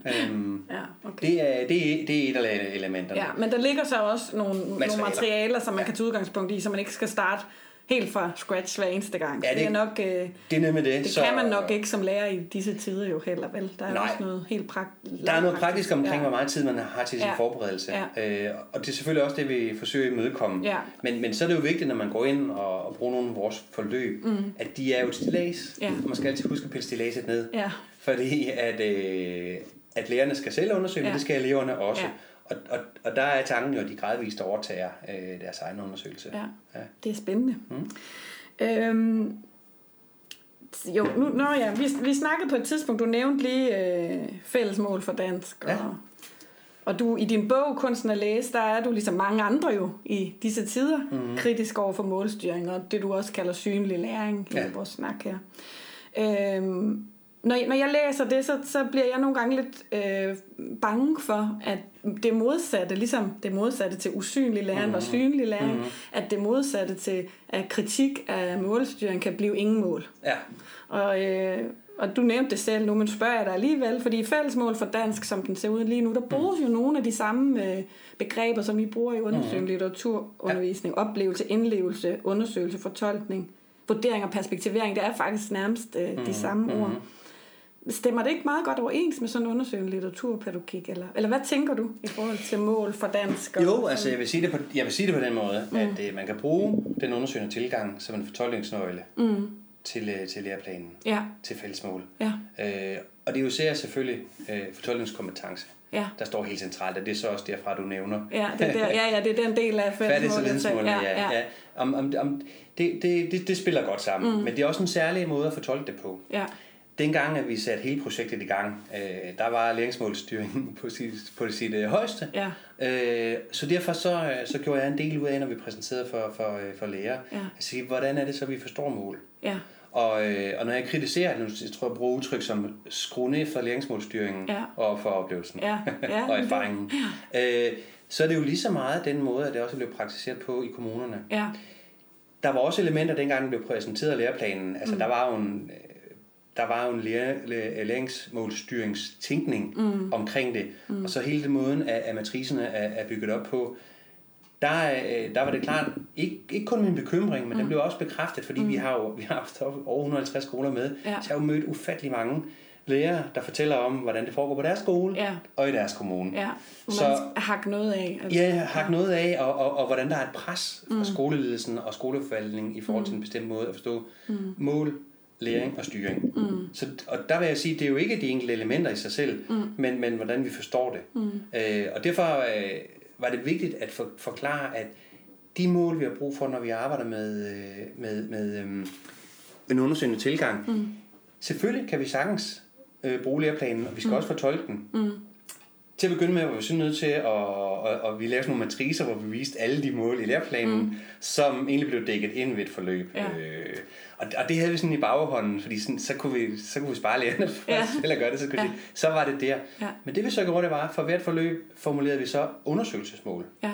øhm, ja, okay. det, er, det, er, det er et af elementerne. Ja, men der ligger så også nogle, materialer. nogle materialer, som man ja. kan tage udgangspunkt i, så man ikke skal starte helt fra scratch hver eneste gang. Ja, det, det er nok... Øh, det er med det. Det så, kan man nok ikke som lærer i disse tider jo heller, vel? Der er nej, også noget helt praktisk. Der er noget praktisk omkring, ja. hvor meget tid man har til sin ja. forberedelse. Ja. Øh, og det er selvfølgelig også det, vi forsøger at imødekomme. Ja. Men, men så er det jo vigtigt, når man går ind og, og bruger nogle af vores forløb, mm. at de er jo et stillads. Ja. Man skal altid huske at pille stilladset ned. Ja. Fordi at, øh, at lærerne skal selv undersøge, ja. men det skal eleverne også. Ja. Og, og, og der er tanken jo, at de gradvist overtager øh, deres egen undersøgelse. Ja, ja. det er spændende. Mm. Øhm, jo, nu, nå ja, vi, vi snakkede på et tidspunkt, du nævnte lige øh, fællesmål for dansk. Og, ja. og du i din bog, Kunsten at læse, der er du ligesom mange andre jo i disse tider, mm. kritisk over for målstyring, og det du også kalder synlig læring ja. i vores snak her. Øhm, når, når jeg læser det, så, så bliver jeg nogle gange lidt øh, bange for, at det modsatte, ligesom det modsatte til usynlig læring mm-hmm. var synlig læring, mm-hmm. at det modsatte til at kritik af målstyring kan blive ingen mål. Ja. Og, øh, og du nævnte det selv nu, men spørger jeg dig alligevel, fordi fællesmål for dansk, som den ser ud lige nu, der bruges mm. jo nogle af de samme øh, begreber, som vi bruger i undersøgende mm. litteraturundervisning. Ja. Oplevelse, indlevelse, undersøgelse, fortolkning, vurdering og perspektivering. Det er faktisk nærmest øh, de mm. samme mm. ord. Stemmer det ikke meget godt overens med sådan en undersøgende litteraturpædagogik? Eller, eller hvad tænker du i forhold til mål for dansk? Og jo, altså jeg vil sige det på, jeg vil sige det på den måde, mm. at øh, man kan bruge den undersøgende tilgang som en fortolkningsnøgle mm. til, øh, til læreplanen, ja. til fællesmål. Ja. Øh, og det er jo især selvfølgelig øh, fortolkningskompetence. Ja. Der står helt centralt, og det er så også derfra, du nævner. Ja, det er, der, ja, ja, det er den del af fællesmålet. Ja, ja. ja. Om, om, om, det, det, det, det spiller godt sammen, mm. men det er også en særlig måde at fortolke det på. Ja. Dengang, at vi satte hele projektet i gang, øh, der var læringsmålsstyringen på sit, på sit øh, højeste. Ja. Øh, så derfor så, så gjorde jeg en del ud af, når vi præsenterede for, for, øh, for lærer, ja. at sige, hvordan er det så, vi forstår mål? Ja. Og, øh, og når jeg kritiserer, nu jeg tror jeg bruger udtryk som skrue ned for læringsmålsstyringen ja. og for oplevelsen ja. Ja, og erfaringen, ja. øh, så er det jo lige så meget den måde, at det også blev praktiseret på i kommunerne. Ja. Der var også elementer, dengang den blev præsenteret læreplanen. Altså mm. der var jo en, der var jo en læringsmålstyringstænkning mm. omkring det. Mm. Og så hele den måden, at, at matricerne er, er bygget op på, der, øh, der var det klart, ikke, ikke kun min bekymring, men mm. den blev også bekræftet, fordi mm. vi har jo vi har haft over 150 skoler med, ja. så jeg har jo mødt ufattelig mange lærere, der fortæller om, hvordan det foregår på deres skole ja. og i deres kommune. Ja, så man hak noget af. Altså. Ja, hak ja. noget af, og, og, og hvordan der er et pres fra mm. skoleledelsen og skoleforvaltningen i forhold til mm. en bestemt måde at forstå mm. mål, læring og styring. Mm. Så, og der vil jeg sige, det er jo ikke de enkelte elementer i sig selv, mm. men, men hvordan vi forstår det. Mm. Øh, og derfor øh, var det vigtigt at for, forklare, at de mål, vi har brug for, når vi arbejder med, øh, med, med øh, en undersøgende tilgang, mm. selvfølgelig kan vi sagtens øh, bruge læreplanen, og vi skal mm. også fortolke den. Mm. Til at begynde med var vi så nødt til at, og, og vi lavede sådan nogle matricer, hvor vi viste alle de mål i læreplanen, mm. som egentlig blev dækket ind ved et forløb. Ja. Øh, og, og det havde vi sådan i baghånden, fordi sådan, så, kunne vi, så kunne vi spare lærerne for Ja. at gøre det, så, kunne Ja. sige, så var det der. Ja. Men det vi så gjorde, det var, for hvert forløb formulerede vi så undersøgelsesmål, Ja.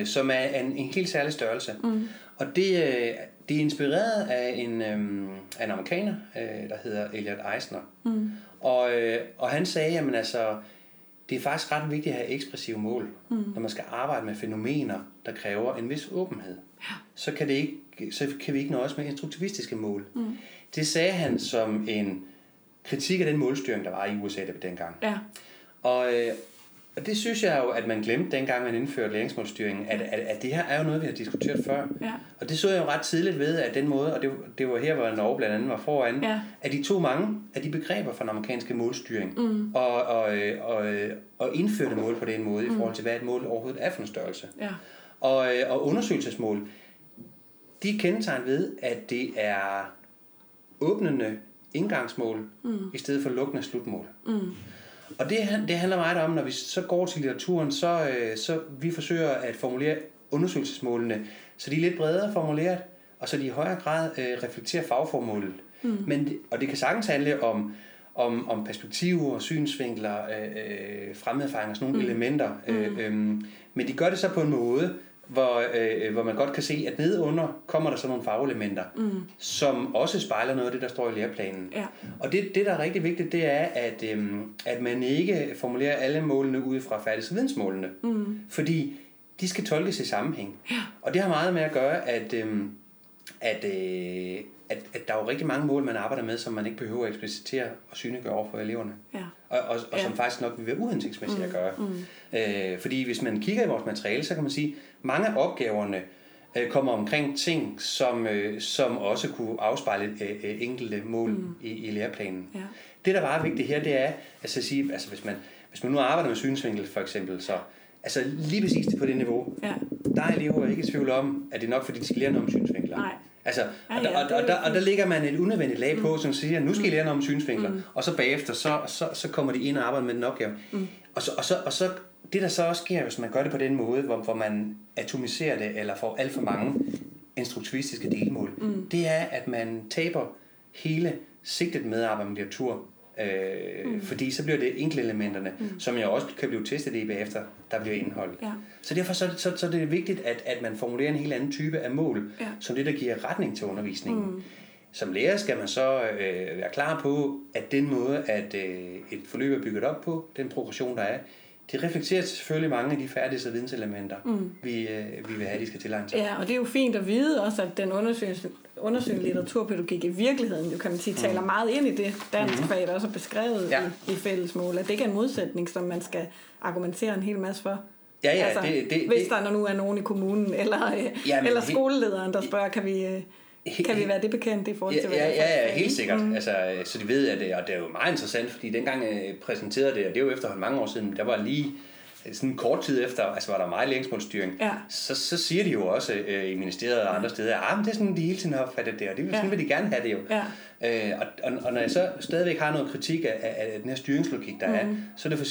øh, som er en, en helt særlig størrelse. Mm. Og det, øh, det er inspireret af en, øh, af en amerikaner, øh, der hedder Elliot Eisner. Mm. Og, øh, og han sagde, jamen altså, det er faktisk ret vigtigt at have ekspressive mål, Mm. når man skal arbejde med fænomener, der kræver en vis åbenhed. Ja. Så kan, det ikke, så kan vi ikke nøjes med instruktivistiske mål. Mm. Det sagde han som en kritik af den målstyring, der var i USA der dengang. Ja. Og, øh, og det synes jeg jo, at man glemte dengang, man indførte læringsmålstyringen, at, at, at det her er jo noget, vi har diskuteret før. Ja. Og det så jeg jo ret tidligt ved, at den måde, og det, det var her, hvor Norge blandt andet var foran, Ja. at de tog mange af de begreber fra den amerikanske målstyring, Mm. og, og, øh, og, øh, og indførte mål på den måde, i forhold til, hvad et mål overhovedet er for en størrelse. Ja. Og, øh, og undersøgelsesmål, de er kendetegnet ved, at det er åbnende indgangsmål, Mm. i stedet for lukkende slutmål. Mm. Og det, det handler meget om, når vi så går til litteraturen, så, øh, så vi forsøger at formulere undersøgelsesmålene, så de er lidt bredere formuleret, og så de i højere grad øh, reflekterer fagformålet. Mm. Men, og det kan sagtens handle om, om, om perspektiver, synsvinkler, øh, øh, fremmederfaringer, sådan nogle Mm. elementer. Øh, øh, men de gør det så på en måde, hvor, øh, hvor man godt kan se, at nedunder kommer der så nogle fagelementer, Mm. som også spejler noget af det, der står i læreplanen. Ja. Og det, det, der er rigtig vigtigt, det er, at, øhm, at man ikke formulerer alle målene ud fra færdighedsvidensmålene. Mm. Fordi de skal tolkes i sammenhæng. Ja. Og det har meget med at gøre, at, øhm, at, øh, at, at der er jo rigtig mange mål, man arbejder med, som man ikke behøver at eksplicitere og synliggøre over for eleverne. Ja. Og, og, og Ja. som faktisk nok vil være uhensigtsmæssigt Mm, at gøre. mm. Øh, fordi hvis man kigger i vores materiale, så kan man sige, at mange af opgaverne øh, kommer omkring ting, som, øh, som også kunne afspejle øh, øh, enkelte mål Mm. i, i læreplanen. Ja. Det, der bare er vigtigt her, det er, altså at sige, altså hvis man, hvis man nu arbejder med synsvinkel for eksempel, så altså lige præcis på det niveau, Ja. der er elever ikke i tvivl om, at det er nok, fordi de skal lære noget om synsvinkler. Nej. Altså, Ja, og, der, ja, og, og, jo der, og der ligger man et unødvendigt lag på, som siger, nu skal I lære noget om synsvinkler, Mm. og så bagefter, så, så, så kommer de ind og arbejder med den opgave. Mm. Og, så, og, så, og så, det der så også sker, hvis man gør det på den måde, hvor, hvor man atomiserer det, eller får alt for mange instruktivistiske delmål, Mm. det er, at man taber hele sigtet med at arbejde med litteratur. Øh, mm. Fordi så bliver det enkeltelementerne, mm. som jo også kan blive testet i bagefter, der bliver indhold. Ja. Så derfor så, så, så er det vigtigt, at, at man formulerer en helt anden type af mål, Ja. som det, der giver retning til undervisningen. Mm. som lærer skal man så øh, være klar på, at den måde, at øh, et forløb er bygget op på, den progression, der er, det reflekterer selvfølgelig mange af de færdigheds- og videnselementer, mm. vi, øh, vi vil have, de skal tilegne sig. Ja, og det er jo fint at vide også, at den undersøgelse, undersøgende litteraturpædagogik i virkeligheden, jo kan man sige, taler mm. meget ind i det dansk mm. fag, der også er beskrevet ja. i, i fællesmål, at det ikke er en modsætning, som man skal argumentere en hel masse for. Ja, ja, altså, det, det, hvis det, der nu er nogen i kommunen, eller, Jamen, eller helt- skolelederen, der spørger, kan vi, øh, kan vi være det bekendt i forhold til, Ja, hvad ja, ja, ja helt ikke? sikkert. Mm. Altså, så de ved, at det, og det er jo meget interessant, fordi dengang jeg præsenterede det, og det er jo efterhånden mange år siden, der var lige sådan kort tid efter, altså var der meget læringsmålstyring, Ja. så, så siger de jo også øh, i ministeriet og andre steder, at ah, men det er sådan, de hele tiden har opfattet det, og det, sådan Ja. vil de gerne have det jo. Ja. Øh, og, og, og når jeg så stadigvæk har noget kritik af, af, af den her styringslogik, der mm. er, så er, det for,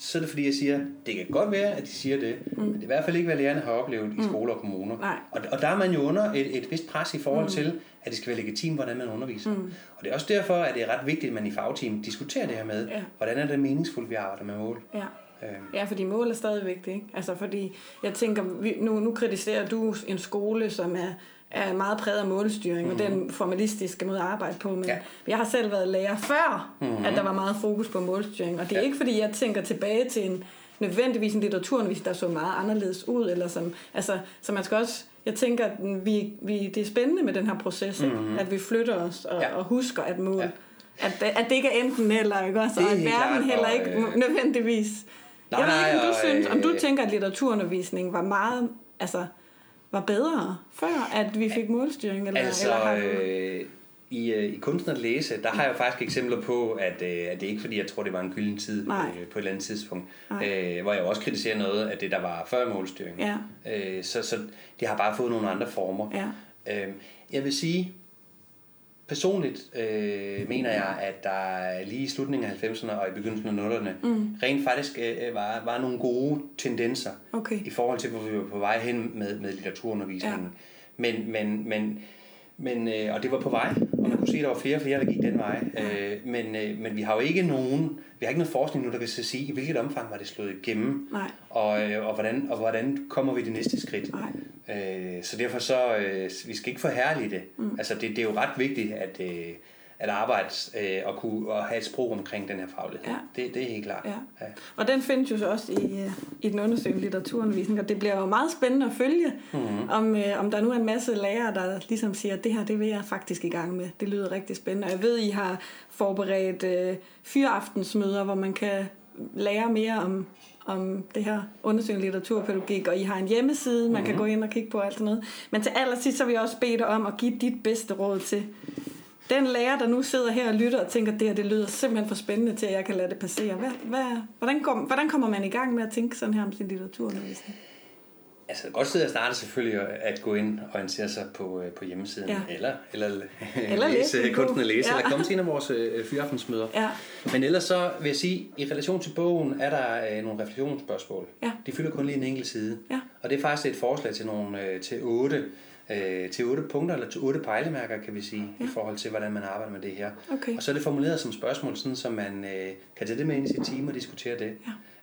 så er det fordi, jeg siger, det kan godt være, at de siger det, mm. men det er i hvert fald ikke, hvad lærerne har oplevet i skoler og kommuner. Nej. Og, og der er man jo under et, et vist pres i forhold mm. til, at det skal være legitimt, hvordan man underviser. Mm. Og det er også derfor, at det er ret vigtigt, at man i fagteam diskuterer det her med, Ja. hvordan er det meningsfuldt, vi arbejder med mål. Ja. Øhm, Ja, fordi mål er stadig vigtigt. Ikke? Altså, fordi jeg tænker, vi, nu, nu kritiserer du en skole, som er, er meget præget af målstyring, mm. og den formalistiske måde at arbejde på. Men Mhm. Ja. jeg har selv været lærer før, mm. at der var meget fokus på målstyring. Og det er Ja. ikke, fordi jeg tænker tilbage til en nødvendigvis en litteraturundervisning, der så meget anderledes ud. Eller som, altså, så man skal også, jeg tænker, at vi, vi, det er spændende med den her proces, mm. at vi flytter os og, Ja. og husker at mål. Ja. At, det- at det ikke er enten eller, ikke også? Det Og at verden klart, heller og, ikke øh, nødvendigvis Nej, jeg ved ikke, om du og, synes, om du øh, tænker, at litteraturundervisningen var meget, altså, var bedre før, at vi fik målstyring? Eller, Altså, eller har du... øh, i, øh, i kunsten at læse, der har jeg faktisk eksempler på, at, øh, at det ikke fordi, jeg tror, det var en gylden tid Nej. øh, på et eller andet tidspunkt, Nej. øh, hvor jeg også kritiserer noget af det, der var før målstyring. Ja. Øh, så, så det har bare fået nogle andre former. Ja. Øh, jeg vil sige, personligt øh, mener jeg, at der lige i slutningen af 90'erne og i begyndelsen af 0'erne, mm. rent faktisk øh, var, var nogle gode tendenser Okay. i forhold til, hvor vi var på vej hen med, med litteraturundervisningen. Ja. Men, men, men, men øh, og det var på vej, man kunne se, at der var flere og flere, der gik den vej. Øh, men, øh, men vi har jo ikke nogen, vi har ikke noget forskning nu, der kan sige, i hvilket omfang var det slået igennem, Nej. og, øh, og, hvordan, og hvordan kommer vi det næste skridt. Nej. Øh, så derfor så, øh, vi skal ikke forhærlige det. Mm. Altså det, det er jo ret vigtigt, at, øh, at arbejde øh, og kunne og have et sprog omkring den her faglighed. Ja. Det, det er helt klart. Ja. Ja. Og den findes jo så også i, øh, i den undersøgende litteraturundervisning, og det bliver jo meget spændende at følge, mm-hmm. om, øh, om der nu er en masse lærere, der ligesom siger, at det her, det vil jeg faktisk i gang med. Det lyder rigtig spændende. Og jeg ved, I har forberedt øh, fyraftensmøder, hvor man kan lære mere om, om det her undersøgende litteraturpædagogik, og I har en hjemmeside, man mm-hmm. kan gå ind og kigge på og alt sådan noget. Men til allersidst, så vil jeg også bede dig om at give dit bedste råd til den lærer, der nu sidder her og lytter og tænker, at det her det lyder simpelthen for spændende til, at jeg kan lade det passere. Hvad, hvad, hvordan, kom, hvordan kommer man i gang med at tænke sådan her om sin litteraturundervisning? Altså et godt sted at starte selvfølgelig at gå ind og orientere sig på, øh, på hjemmesiden, Ja. eller, eller, Eller læse læse en kunsten at læse, Ja. eller komme til en af vores øh, fyraftensmøder. Ja. Men ellers så vil jeg sige, i relation til bogen er der øh, nogle refleksionsspørgsmål. Ja. De fylder kun lige en enkelt side. Ja. Og det er faktisk et forslag til nogle øh, til otte øh, til otte punkter, eller til otte pejlemærker, kan vi sige, ja. i forhold til, hvordan man arbejder med det her. Okay. Og så er det formuleret som spørgsmål, sådan, så man øh, kan tage det med ind i sit team og diskutere det.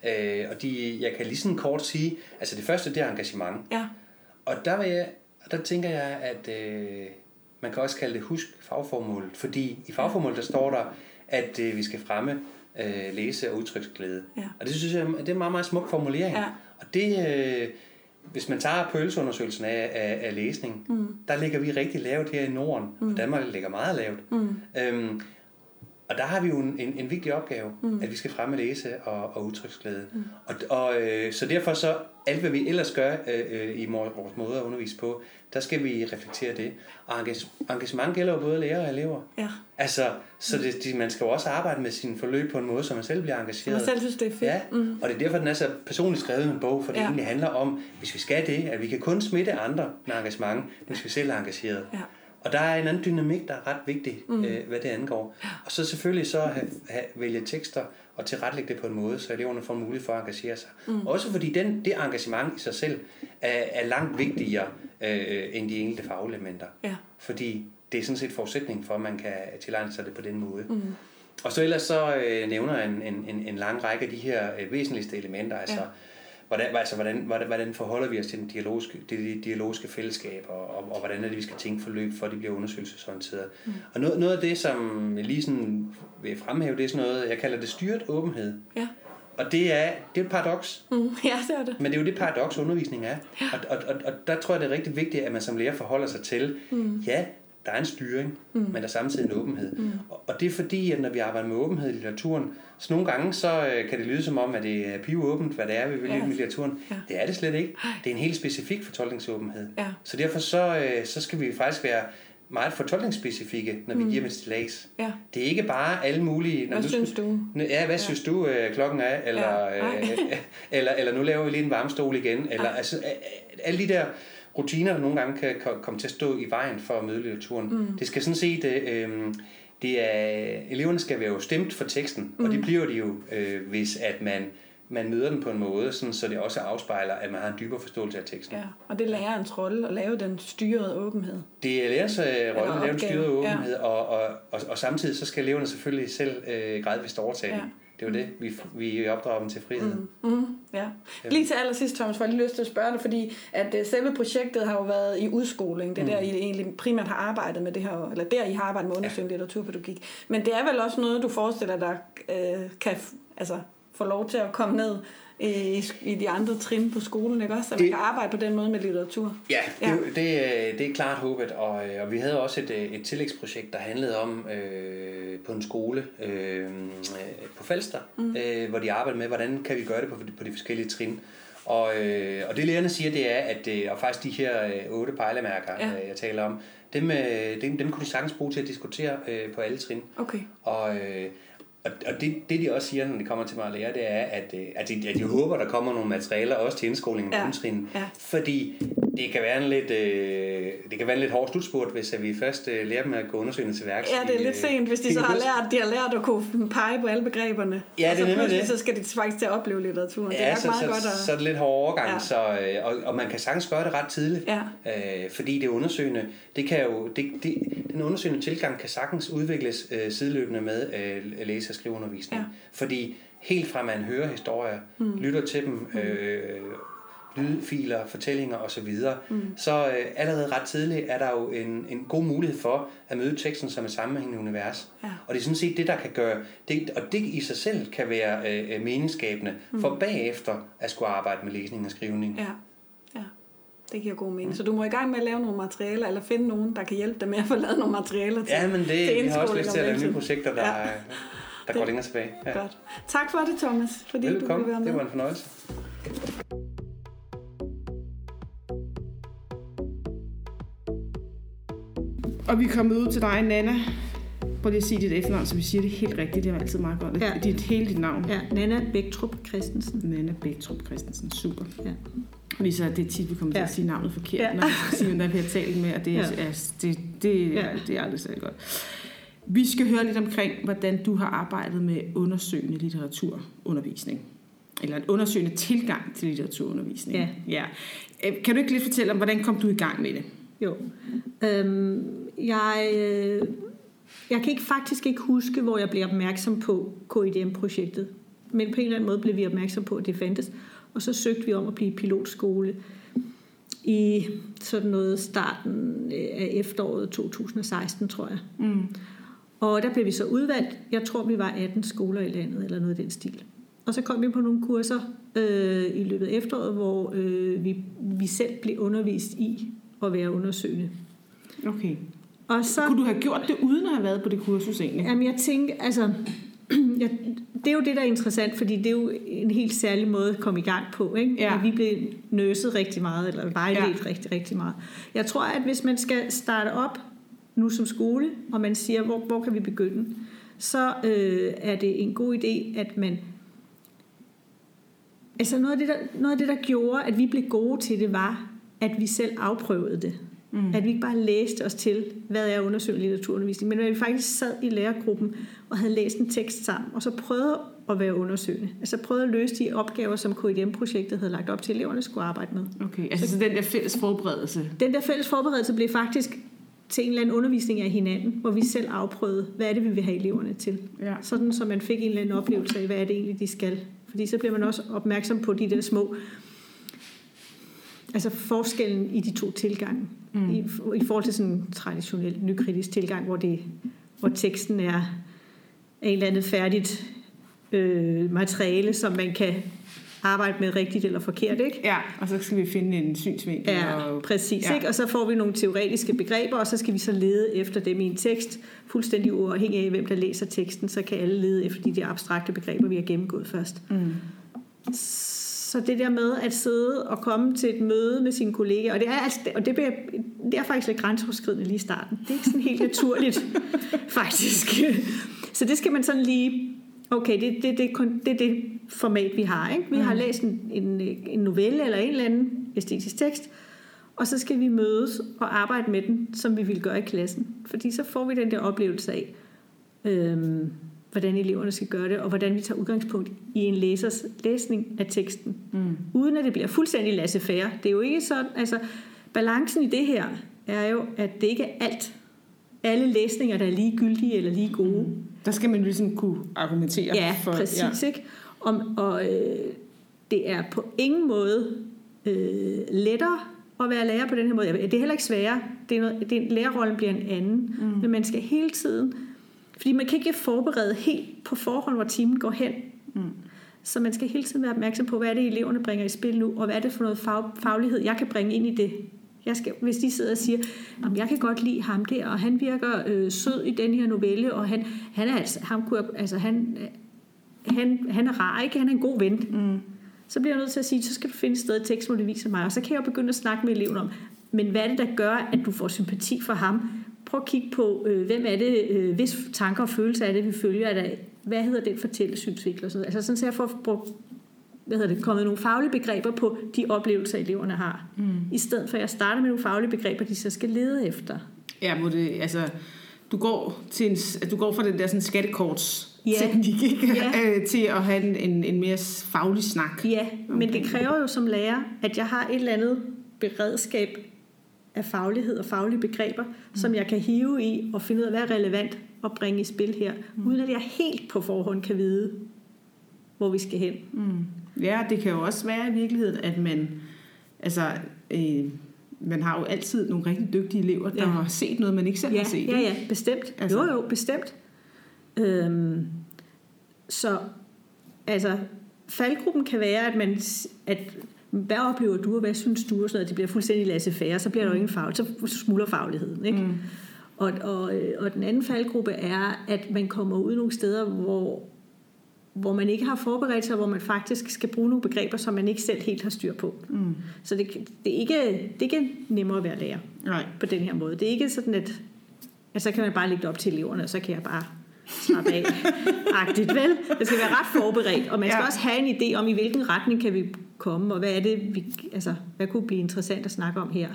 Ja. Øh, og de, jeg kan lige sådan kort sige, altså det første, det er engagement. Ja. Og der, vil jeg, der tænker jeg, at øh, man kan også kalde det husk fagformålet, fordi i fagformålet, der står der, at øh, vi skal fremme øh, læse- og udtryksglæde. Ja. Og det synes jeg, det er en meget, meget smuk formulering. Ja. Og det, øh, hvis man tager pølseundersøgelsen af, af, af læsning, mm. der ligger vi rigtig lavt her i Norden, mm. og Danmark ligger meget lavt. Mm. Øhm, og der har vi jo en, en, en vigtig opgave, mm. at vi skal fremme læse og, og udtryksglæde. Mm. Og, og øh, så derfor så, alt hvad vi ellers gør øh, øh, i vores måde at undervise på, der skal vi reflektere det. Og engage- engagement gælder jo både lærere og elever. Ja. Altså, så det, de, man skal jo også arbejde med sin forløb på en måde, så man selv bliver engageret. man selv synes, det er fedt. Ja, Mm. og det er derfor, den er så personligt skrevet en bog, for det Ja. egentlig handler om, hvis vi skal det, at vi kan kun smitte andre med engagement, hvis vi selv er engageret. Ja. Og der er en anden dynamik, der er ret vigtig, mm. øh, hvad det angår. Og så selvfølgelig så have, have, vælge tekster og tilrettelægge det på en måde, så eleverne får mulighed for at engagere sig. Mm. Også fordi den, det engagement i sig selv er, er langt vigtigere øh, end de enkelte fagelementer. Ja. Fordi det er sådan set forudsætning for, at man kan tilegne sig det på den måde. Mm. Og så ellers så øh, nævner jeg en, en, en, en lang række af de her øh, væsentligste elementer, altså hvordan, altså, hvordan, hvordan, hvordan forholder vi os til den dialogiske, det, det dialogiske fællesskab, og, og, og hvordan er det, vi skal tænke forløb, for at de bliver undersøgelsesorienteret. Mm. Og noget, noget af det, som jeg lige sådan vil fremhæve, det er sådan noget, jeg kalder det styret åbenhed. Ja. Og det er, det er et paradoks. Mm, ja, det er det. Men det er jo det paradoks, undervisning er. Ja. Og, og, og, og der tror jeg, det er rigtig vigtigt, at man som lærer forholder sig til, mm. ja, der er en styring, mm. men der er samtidig en åbenhed. Mm. Og, og det er fordi, at når vi arbejder med åbenhed i litteraturen, så nogle gange så øh, kan det lyde som om, at det er pivåbent, hvad det er, vi vil ja. i litteraturen. Ja. Det er det slet ikke. Det er en helt specifik fortolkningsåbenhed. Ja. Så derfor så, øh, så skal vi faktisk være meget fortolkningsspecifikke, når vi mm. giver dem et stillads. Ja. Det er ikke bare alle mulige... når Hvad nu synes du? Ja, hvad ja. synes du, øh, klokken er? Eller, Ja, øh, eller, eller nu laver vi lige en varmestol igen. Eller, Ja. altså, øh, alle de der rutiner, der nogle gange kan ko- komme til at stå i vejen for at møde litteraturen. Mm. Det skal sådan set... Øh, øh, det er, eleverne skal være jo stemt for teksten, mm. og det bliver de jo, øh, hvis at man, man møder den på en måde, sådan, så det også afspejler, at man har en dybere forståelse af teksten. Ja, og det er lærerens rolle at lave den styrede åbenhed. Det er lærerens øh, rolle at lave en opgave, styret ja. åbenhed, og, og, og, og samtidig så skal eleverne selvfølgelig selv øh, gradvist overtage Ja. den. Det er jo det, vi, vi opdrager dem til frihed. Mm. Mm, ja. Lige til allersidst, Thomas, får jeg lige lyst til at spørge dig, fordi at øh, selve projektet har jo været i udskoling. Det er der, I egentlig primært har arbejdet med det her, eller der, I har arbejdet med undersøgende litteraturpædagogik. Men det er vel også noget, du forestiller dig, øh, kan altså, få lov til at komme ned i, i de andre trin på skolen, ikke også? Så man Det- kan arbejde på den måde med litteratur. Ja, det, Ja. ja. Det, er- det er klart håbet, og, øh, og vi havde også et, øh, et tillægsprojekt, der handlede om øh, på en skole øh, øh, på Falster, mm. øh, hvor de arbejdede med, hvordan kan vi gøre det på, på de forskellige trin. Og, øh, og det lærerne siger, det er, at øh, og faktisk de her øh, otte pejlemærker, Ja. ja. øh, jeg taler om, dem, øh, dem, dem kunne de sagtens bruge til at diskutere øh, på alle trin. Okay. Og, øh, og, og det, det de også siger, når de kommer til mig at lære, det er, at, øh, at, de, at de håber, der kommer nogle materialer også til indskolingen Ja. trin. Ja. Fordi det kan være en lidt, øh, det kan være en lidt hård slutspurt, hvis at vi først øh, lærer dem at gå undersøgende til værks. Ja, det er i, lidt øh, sent, hvis de så har lært, de har lært at kunne pege på alle begreberne. Ja, og det er nemlig det. så skal de faktisk til at opleve litteraturen. det er Ja, så, meget så, godt at... så er det lidt hård overgang, Ja. ja. så, øh, og, og man kan sagtens gøre det ret tidligt. Ja. Øh, fordi det undersøgende, det kan jo, det, det, den undersøgende tilgang kan sagtens udvikles øh, sideløbende med øh, læse- og skriveundervisning. Ja. Fordi helt fra man hører historier, mm. lytter til dem, øh, lydfiler, fortællinger osv., mm. så øh, allerede ret tidligt er der jo en, en god mulighed for at møde teksten som et sammenhængende univers. Ja. Og det er sådan set det, der kan gøre, det, og det i sig selv kan være øh, meningsskabende, mm. for bagefter at skulle arbejde med læsning og skrivning. Ja, ja. Det giver god mening. Så du må i gang med at lave nogle materialer, eller finde nogen, der kan hjælpe dig med at få lavet nogle materialer til Ja, men det, til vi har også lyst til at lave nye projekter, der, Ja. der går længere tilbage. Ja. Godt. Tak for det, Thomas, fordi du ville være Velkommen, med. det var en fornøjelse. Og vi er kommet ud til dig, Nana. Prøv lige at sige dit efternavn, så vi siger det helt rigtigt. Det er altid meget godt. Ja. Dit, hele dit navn. Ja, Nana Bæktrup Christensen. Nana Bæktrup Christensen. Super. Ja. Fordi så er det tit, vi kommer til Ja. at sige navnet forkert, Ja. når vi skal sige, hvem vi har talt med, og det, er, Ja. ja. det, det, Ja. det er aldrig særlig godt. Vi skal høre lidt omkring, hvordan du har arbejdet med undersøgende litteraturundervisning. Eller en undersøgende tilgang til litteraturundervisning. Ja. ja. Kan du ikke lidt fortælle om, hvordan kom du i gang med det? Jo. Øhm, jeg, øh, jeg kan ikke faktisk ikke huske, hvor jeg blev opmærksom på KIDM-projektet. Men på en eller anden måde blev vi opmærksom på, at det fandtes. Og så søgte vi om at blive pilotskole i sådan noget starten øh, af efteråret 2016, tror jeg. Mm. Og der blev vi så udvalgt. Jeg tror, vi var 18 skoler i landet, eller noget i den stil. Og så kom vi på nogle kurser øh, i løbet af efteråret, hvor øh, vi, vi selv blev undervist i at være undersøgende. Okay. Og så, Kunne du have gjort det, uden at have været på det kursus egentlig? jamen jeg tænker, altså, ja, det er jo det, der er interessant, fordi det er jo en helt særlig måde at komme i gang på. Ikke? Ja. Vi blev nøset rigtig meget, eller vejledt ja. rigtig, rigtig meget. Jeg tror, at hvis man skal starte op nu som skole, og man siger, hvor, hvor kan vi begynde, så øh, er det en god idé, at man... Altså noget af, det, der, noget af det, der gjorde, at vi blev gode til det, var, at vi selv afprøvede det. Mm. At vi ikke bare læste os til, hvad er undersøgende litteraturundervisning, men at vi faktisk sad i lærergruppen og havde læst en tekst sammen, og så prøvede at være undersøgende. Altså prøvede at løse de opgaver, som KIDM-projektet havde lagt op til, at eleverne skulle arbejde med. Okay, altså så den der fælles forberedelse. Den der fælles forberedelse blev faktisk til en eller anden undervisning af hinanden, hvor vi selv afprøvede, hvad er det, vi vil have eleverne til. Ja. Sådan, så man fik en eller anden oplevelse af, hvad er det egentlig, de skal Fordi så bliver man også opmærksom på de der små, altså forskellen i de to tilgange. Mm. I, I forhold til sådan en traditionel nykritisk tilgang, hvor, det, hvor teksten er en eller andet færdigt øh, materiale, som man kan arbejde med rigtigt eller forkert, ikke? Ja, og så skal vi finde en synsvinkel. Ja, og, præcis. Ja. Ikke? Og så får vi nogle teoretiske begreber, og så skal vi så lede efter dem i en tekst, fuldstændig uafhængig af, hvem der læser teksten, så kan alle lede efter de der abstrakte begreber, vi har gennemgået først. Mm. Så det der med at sidde og komme til et møde med sine kollegaer, og det er, altså, og det, bliver, det er faktisk lidt grænseoverskridende lige i starten. Det er ikke sådan helt naturligt, faktisk. Så det skal man sådan lige... Okay, det, det, det, det er det format, vi har. Ikke? Vi har læst en, en, en novelle eller en eller anden æstetisk tekst, og så skal vi mødes og arbejde med den, som vi ville gøre i klassen. Fordi så får vi den der oplevelse af, øhm, hvordan eleverne skal gøre det, og hvordan vi tager udgangspunkt i en læsers læsning af teksten. Mm. Uden at det bliver fuldstændig laissez-faire. Det er jo ikke sådan, altså balancen i det her er jo, at det ikke er alt, alle læsninger, der er ligegyldige eller lige gode. Mm. Der skal man ligesom kunne argumentere Ja, for... præcis. Ja. Ikke? Om, og øh, det er på ingen måde øh, lettere at være lærer på den her måde. Det er heller ikke sværere. Det er noget, det er, lærerrollen bliver en anden. Mm. Men man skal hele tiden... Fordi man kan ikke forberede helt på forhånd, hvor timen går hen. Mm. Så man skal hele tiden være opmærksom på, hvad er det, eleverne bringer i spil nu, og hvad er det for noget fag, faglighed, jeg kan bringe ind i det. Jeg skal, hvis de sidder og siger, at jeg kan godt lide ham der, og han virker øh, sød i den her novelle, og han, han er altså, ham kunne, altså han, han, han er rar, ikke? Han er en god ven. Mm. Så bliver jeg nødt til at sige, så skal du finde et sted i teksten, hvor det viser mig. Og så kan jeg jo begynde at snakke med eleven om, men hvad er det, der gør, at du får sympati for ham? Prøv at kigge på, øh, hvem er det, øh, hvis tanker og følelser er det, vi følger. Er der, hvad hedder den fortællesynsvinkel? Og sådan noget. Altså sådan, så jeg får brugt hvad hedder det, kommet nogle faglige begreber på de oplevelser, eleverne har. Mm. I stedet for, at jeg starter med nogle faglige begreber, de så skal lede efter. Ja, hvor det, altså, du går, til en, du går fra den der sådan skattekorts Ja. teknik, ikke? Ja. Øh, til at have en, en, en mere faglig snak. Ja, men det kræver jo som lærer, at jeg har et eller andet beredskab af faglighed og faglige begreber, mm. som jeg kan hive i og finde ud af, hvad er relevant at bringe i spil her, mm. uden at jeg helt på forhånd kan vide, hvor vi skal hen. Mm. Ja, det kan jo også være i virkeligheden, at man, altså, øh, man har jo altid nogle rigtig dygtige elever, der Ja. har set noget, man ikke selv Ja, har set. ja, ja, bestemt. Altså. Jo, jo, bestemt. Øhm, så altså, faldgruppen kan være, at man, at hvad oplever du, og hvad synes du, og sådan noget, det bliver fuldstændig laissez-faire, så bliver der jo ingen fag, så smuldrer fagligheden, ikke? Mm. Og, og, øh, og den anden faldgruppe er, at man kommer ud nogle steder, hvor, hvor man ikke har forberedt sig, hvor man faktisk skal bruge nogle begreber, som man ikke selv helt har styr på. Mm. Så det, det, er ikke, det er ikke nemmere at være lærer Nej. på den her måde. Det er ikke sådan, at, at så kan man bare lægge det op til eleverne, og så kan jeg bare slappe af. Agtigt, vel? Det skal være ret forberedt, og man skal Ja. også have en idé om, i hvilken retning kan vi komme, og hvad er det, vi, altså, hvad kunne blive interessant at snakke om her.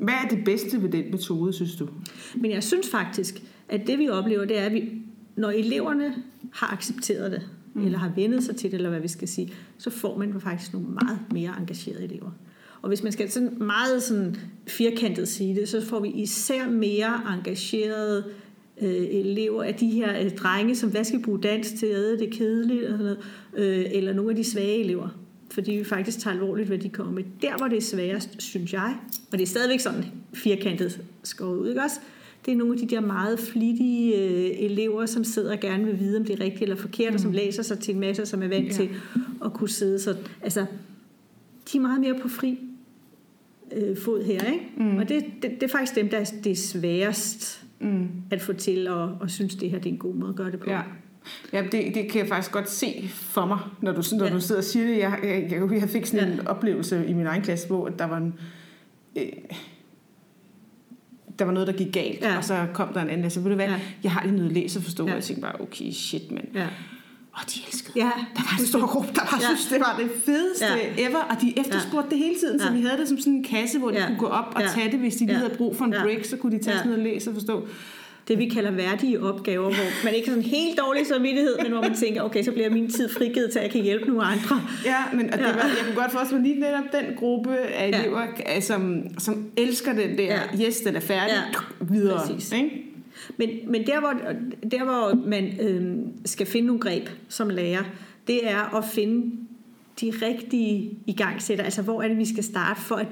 Hvad er det bedste ved den metode, synes du? Men jeg synes faktisk, at det vi oplever, det er, at vi, når eleverne har accepteret det, mm. eller har vendet sig til det, eller hvad vi skal sige, så får man faktisk nogle meget mere engagerede elever. Og hvis man skal sådan meget sådan firkantet sige det, så får vi især mere engagerede øh, elever af de her øh, drenge, som hvad skal bruge dans til, øh, det er kedeligt, sådan noget, øh, eller nogle af de svage elever. Fordi vi faktisk tager alvorligt, hvad de kommer med. Der, hvor det er sværest, synes jeg, og det er stadigvæk sådan firkantet skåret ud, ikke også? Det er nogle af de der meget flittige øh, elever, som sidder og gerne vil vide, om det er rigtigt eller forkert, mm. og som læser sig til en masse, som er vant Ja. til at kunne sidde sådan. Altså, de er meget mere på fri øh, fod her, ikke? Mm. Og det, det, det er faktisk dem, der er det er sværest Mm. at få til at, at synes, det her det er en god måde at gøre det på. Ja. Ja, det, det kan jeg faktisk godt se for mig, når du, når Ja. du sidder og siger det. Jeg, jeg, jeg, jeg fik sådan Ja. en oplevelse i min egen klasse, hvor der var en... Øh, der var noget, der gik galt, Ja. og så kom der en anden, altså ved du hvad, Ja. jeg har lige noget læse og forstå, Ja. og jeg tænkte bare, okay, shit, mand. Ja. Og de elskede Ja. Der var en stor gruppe, der bare Ja. synes, det var det fedeste Ja. ever, og de efterspurgte det hele tiden, så Ja. vi havde det som sådan en kasse, hvor de Ja. kunne gå op og Ja. tage det, hvis de lige Ja. havde brug for en Ja. break, så kunne de tage Ja. sådan noget læse og forstå. Det vi kalder værdige opgaver, hvor man ikke har sådan helt dårlig samvittighed, men hvor man tænker, okay, så bliver min tid frigivet til, at jeg kan hjælpe nogle andre. Ja, men og det Ja. var, jeg kunne godt forestille mig lige netop den gruppe af Ja. elever, ja. som, som elsker den der, Ja. yes, den er færdig, Ja. videre. Præcis. Ikke? Men, men der, hvor, der, hvor man øh, skal finde nogle greb som lærer, det er at finde de rigtige igangsætter, altså hvor er det, vi skal starte for at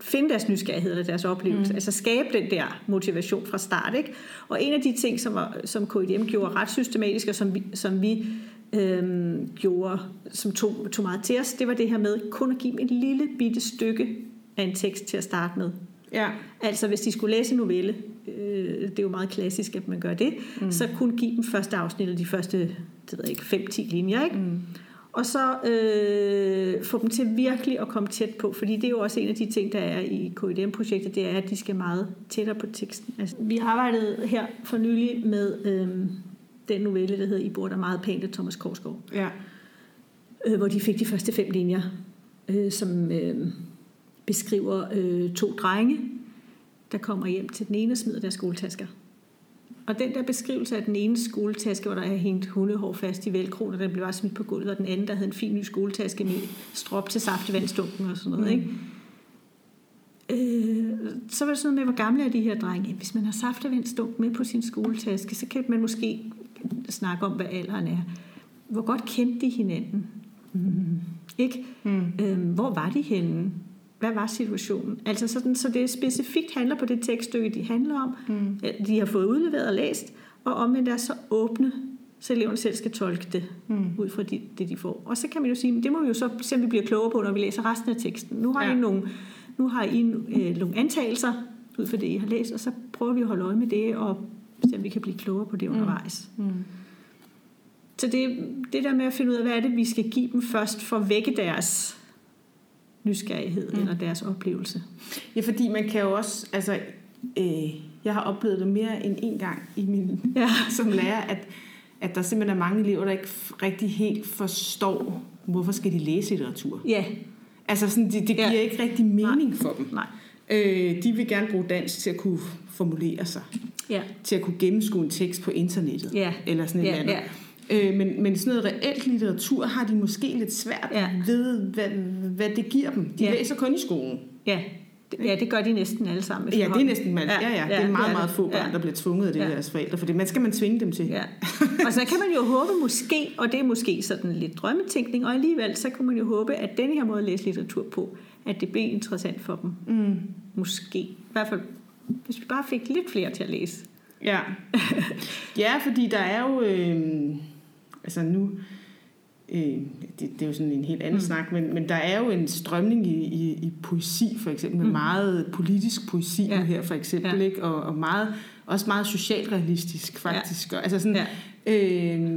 finde deres nysgerrighed eller deres oplevelse, mm. altså skabe den der motivation fra start. Ikke? Og en af de ting, som, var, som KIDM gjorde ret systematisk, og som vi, som vi øhm, gjorde, som tog, tog meget til os, det var det her med kun at give dem et lille bitte stykke af en tekst til at starte med. Ja. Altså hvis de skulle læse en novelle, øh, det er jo meget klassisk, at man gør det, mm. så kun give dem første afsnit, eller de første, det ved jeg ikke, 5-10 linjer, ikke? Mm. Og så øh, få dem til virkelig at komme tæt på, fordi det er jo også en af de ting, der er i KIDM-projektet, det er, at de skal meget tættere på teksten. Altså, vi har arbejdet her for nylig med øh, den novelle, der hedder I bor der meget pænt af Thomas Korsgaard, Ja. øh, hvor de fik de første fem linjer, øh, som øh, beskriver øh, to drenge, der kommer hjem til den ene og smider deres skoletasker. Og den der beskrivelse af den ene skoletaske, hvor der er hængt hundehår fast i velcroen, og den blev bare smidt på gulvet, og den anden, der havde en fin ny skoletaske med strop til saftevandstunken og sådan noget, ikke? Øh, så var det sådan noget med, hvor gamle er de her drenge? Hvis man har saftevandstunk med på sin skoletaske, så kan man måske snakke om, hvad alderen er. Hvor godt kendte de hinanden? Mm. Ikke? Mm. Øhm, hvor var de henne? Hvad var situationen? Altså sådan, så det specifikt handler på det tekststykke, de handler om. Mm. De har fået udleveret og læst, og omvendt er så åbne, så eleverne selv skal tolke det mm. ud fra det, det, de får. Og så kan man jo sige, det må vi jo så se, om vi bliver klogere på, når vi læser resten af teksten. Nu har ja. I nogle, nu har I øh, nogle antagelser ud fra det, I har læst, og så prøver vi at holde øje med det, og se, om vi kan blive klogere på det undervejs. Mm. Så det, det der med at finde ud af, hvad er det, vi skal give dem først, for at vække deres nysgerrighed mm. eller deres oplevelse. Ja, fordi man kan jo også, altså, øh, jeg har oplevet det mere end en gang i min, Ja. som lærer, at, at der simpelthen er mange elever, der ikke rigtig helt forstår, hvorfor skal de læse litteratur. Ja, Altså, sådan, det, det giver Ja. ikke rigtig mening for dem. nej. Øh, de vil gerne bruge dansk til at kunne formulere sig, Ja, til at kunne gennemskue en tekst på internettet, Ja. eller sådan et Ja, eller andet. Øh, men, men sådan noget reelt litteratur har de måske lidt svært Ja. ved, hvad, hvad det giver dem. De Ja. læser kun i skolen. ja. Ja, det gør de næsten alle sammen. Ja, det er næsten man. Ja, ja, det er meget, meget få børn, ja. der bliver tvunget af det Ja. ja. deres forældre, for det man skal man tvinge dem til. Ja. Og så kan man jo håbe måske, og det er måske sådan lidt drømmetænkning, og alligevel så kan man jo håbe, at denne her måde at læse litteratur på, at det bliver interessant for dem. Mm. Måske. I hvert fald, hvis vi bare fik lidt flere til at læse. Ja. ja, fordi der er jo... Øh, altså nu... Øh, det, det er jo sådan en helt anden mm. snak, men, men der er jo en strømning i, i, i poesi, for eksempel, med Mm. meget politisk poesi Ja. ja. her, for eksempel, Ja. ja. ikke? Og, og meget, også meget socialrealistisk, faktisk. Ja. Altså sådan, Ja. øh,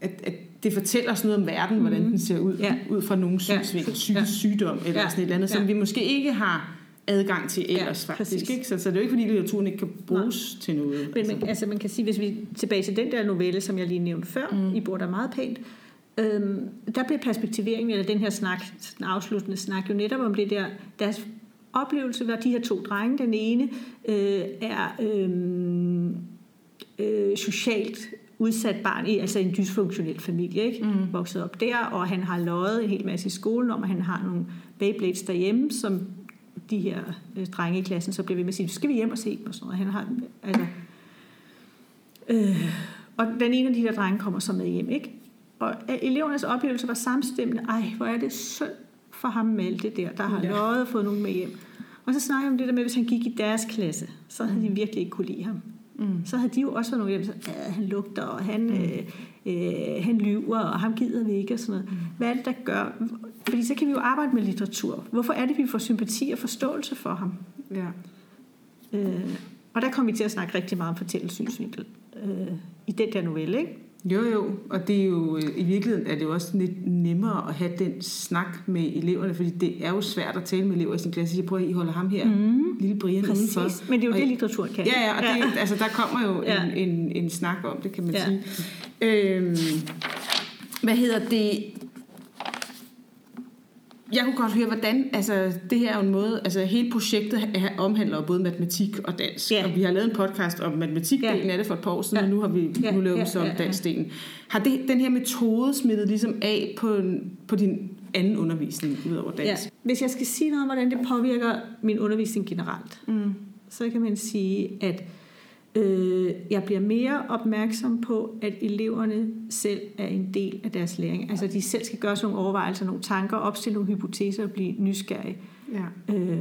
at, at det fortæller sådan noget om verden, mm. hvordan den ser ud, Ja. ud fra nogle Ja. synsvinkler, psykisk Ja. sygdom eller Ja. sådan et eller andet, som Ja. vi måske ikke har adgang til ellers Ja, faktisk. præcis. Ikke? Så, så det er jo ikke, fordi litteraturen ikke kan bruges Nej. til noget. Men man, altså man kan sige, hvis vi tilbage til den der novelle, som jeg lige nævnte før, mm. I bor der meget pænt, øhm, der bliver perspektiveringen, eller den her snak, den afsluttende snak, jo netop om det der, deres oplevelse var de her to drenge. Den ene øh, er øh, øh, socialt udsat barn i altså en dysfunktionel familie, ikke? Mm. vokset op der, og han har løjet en hel masse i skolen om, at han har nogle Beyblades derhjemme, som de her øh, drenge i klassen så bliver ved med at sige, skal vi hjem og se dem og sådan noget. Han har, altså, øh, og den ene af de her drenge kommer så med hjem, ikke? Og elevernes oplevelse var samstemmende. Ej, hvor er det synd for ham Malte der, der har Ja. løjet og fået nogen med hjem. Og så snakker jeg om det der med, hvis han gik i deres klasse, så havde de virkelig ikke kunne lide ham. Mm. Så havde de jo også været nogle hjem, så "Ja, han lugter, og han, mm. øh, øh, han lyver, og ham gider vi ikke, og sådan noget. Mm. Hvad er det, der gør? Fordi så kan vi jo arbejde med litteratur. Hvorfor er det, vi får sympati og forståelse for ham? Ja. Øh, og der kom vi til at snakke rigtig meget om fortællesynsvinkel øh, i den der novelle, ikke? Jo, jo, og det er jo øh, i virkeligheden er det jo også lidt nemmere at have den snak med eleverne, fordi det er jo svært at tale med elever i sin klasse. Jeg prøver, at I holder ham her, mm. lille Brian Præcis. udenfor. Men det er jo Og det, litteraturen kan. Ja, ja, og det, altså, der kommer jo Ja. en, en, en snak om det, kan man Ja. sige. Øhm, hvad hedder det? Jeg kunne godt høre, hvordan, altså det her er en måde, altså hele projektet er- omhandler både matematik og dansk, Ja. og vi har lavet en podcast om matematikdelen Ja. af det for et par år siden, Ja. og nu har vi Ja, nu laver ja, så om ja, ja. danskdelen. Har det, den her metode smittet ligesom af på, på din anden undervisning ud over Ja. dansk? Hvis jeg skal sige noget om, hvordan det påvirker min undervisning generelt, Mm. så kan man sige, at Øh, jeg bliver mere opmærksom på, at eleverne selv er en del af deres læring. Altså de selv skal gøre sådan nogle overvejelser, nogle tanker, opstille nogle hypoteser og blive nysgerrige. Ja. Øh,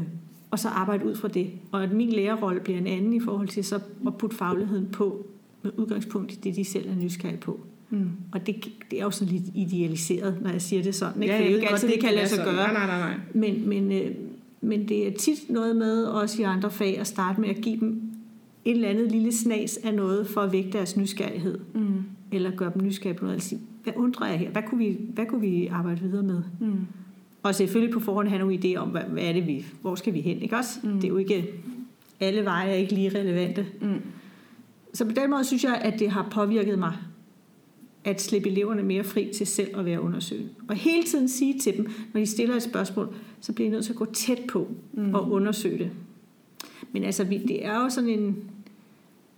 og så arbejde ud fra det. Og at min lærerrolle bliver en anden i forhold til så at putte fagligheden på med udgangspunkt i det, de selv er nysgerrige på. Mm. Og det, det er jo sådan lidt idealiseret, når jeg siger det sådan. Ikke? Ja, For det er jo ikke altid, godt, det kan lade sig gøre. Nej, nej, nej. Men, men, øh, men det er tit noget med, også i andre fag, at starte med at give dem et eller andet lille snas af noget, for at vække deres nysgerrighed. Mm. Eller gøre dem nysgerrige på noget. Sige, hvad undrer jeg her? Hvad kunne vi, hvad kunne vi arbejde videre med? Mm. Og selvfølgelig på forhånd have nogle idéer om, hvad, hvad er det vi, hvor skal vi hen, ikke også? Mm. Det er jo ikke, alle veje er ikke lige relevante. Mm. Så på den måde synes jeg, at det har påvirket mig, at slippe eleverne mere fri til selv at være undersøgende. Og hele tiden sige til dem, når de stiller et spørgsmål, så bliver I nødt til at gå tæt på mm. og undersøge det. Men altså, det er jo sådan en,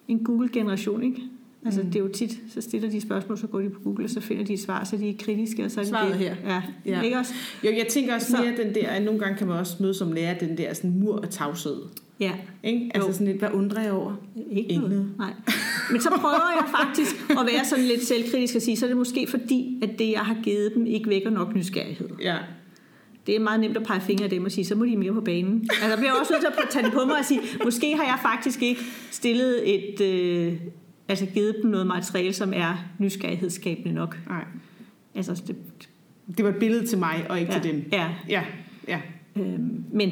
en Google-generation, ikke? Altså, Mm. det er jo tit, så stiller de spørgsmål, så går de på Google, og så finder de et svar, så de er kritiske, og så er Svaret det. her. Ja, Ja. ikke også? Jo, jeg tænker også Så- mere den der, at nogle gange kan man også møde som lærer den der sådan mur af tavshed. Ja, Ikke? Altså Jo. sådan lidt, hvad undrer jeg over? ikke, Ikke noget. noget. Nej. Men så prøver jeg faktisk at være sådan lidt selvkritisk og sige, så er det måske fordi, at det, jeg har givet dem, ikke vækker nok nysgerrighed. Ja. Det er meget nemt at pege fingre af dem og sige, så må de mere på banen. Altså, jeg bliver også nødt til at tage det på mig og sige, måske har jeg faktisk ikke stillet et, øh, altså givet dem noget materiale, som er nysgerrighedsskabende nok. Nej. Altså, det, Det var et billede til mig, og ikke ja, til dem. Ja, Ja, ja. Øhm, men, men,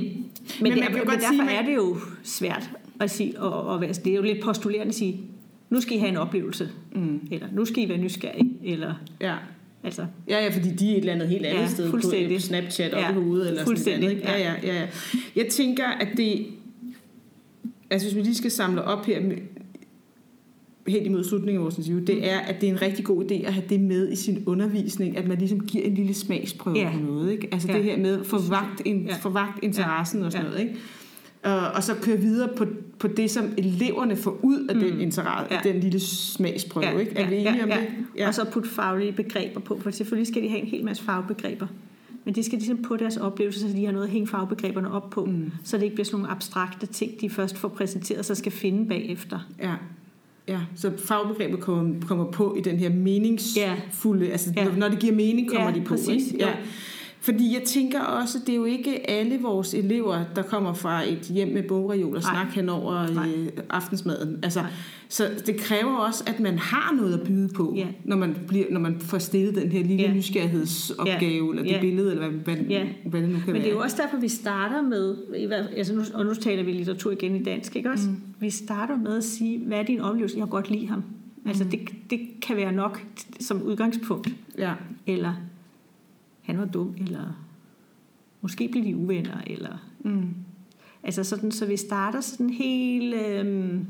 men, det, jo men derfor sige, man- er det jo svært at sige, og, og, være- det er jo lidt postulerende at sige, nu skal I have en oplevelse, Mm. eller nu skal I være nysgerrige, eller Ja. Altså, Ja, ja, fordi de er et eller andet helt andet Ja, sted på Snapchat Ja, op i hovedet. Eller Sådan noget, ikke? ja, ja, ja, ja. Jeg tænker, at det... Altså, hvis vi lige skal samle op her med, helt imod slutningen af vores interview, det er, at det er en rigtig god idé at have det med i sin undervisning, at man ligesom giver en lille smagsprøve Ja. på noget. Ikke? Altså Ja. det her med forvagt, in, Ja. forvagt interessen og sådan Ja. noget. Ikke? Og, og så køre videre på, på det, som eleverne får ud af den Mm. interesse, Ja. den lille smagsprøve. Ikke? Er vi enige om det? Ja. Og så putte faglige begreber på, for selvfølgelig skal de have en hel masse fagbegreber. Men det skal ligesom på deres oplevelse, så de har noget at hænge fagbegreberne op på, Mm. så det ikke bliver sådan nogle abstrakte ting, de først får præsenteret, så skal finde bagefter. Ja. Ja, så fagbegrebet kommer, kommer på i den her meningsfulde, ja. altså Ja. når, det giver mening, kommer Ja, de på. præcis, Ikke? jo. Ja. Fordi jeg tænker også, det er jo ikke alle vores elever, der kommer fra et hjem med bogreol og snak hen over Nej. øh, aftensmaden. Altså, Nej. så det kræver også, at man har noget at byde på, Ja. når, man bliver, når man får stillet den her lille Ja. nysgerrighedsopgave, eller det Ja. billede, eller hvad, hvad, Ja. hvad det nu kan Men være. det er jo også derfor, vi starter med, altså nu, og nu taler vi litteratur igen i dansk, ikke også? Mm. Vi starter med at sige, hvad er din oplevelse? Jeg har godt lide ham. Altså det, det kan være nok som udgangspunkt. Ja. Eller han var dum, eller måske blev de uvenner, eller... Mm. Altså sådan, så vi starter sådan helt... Øhm,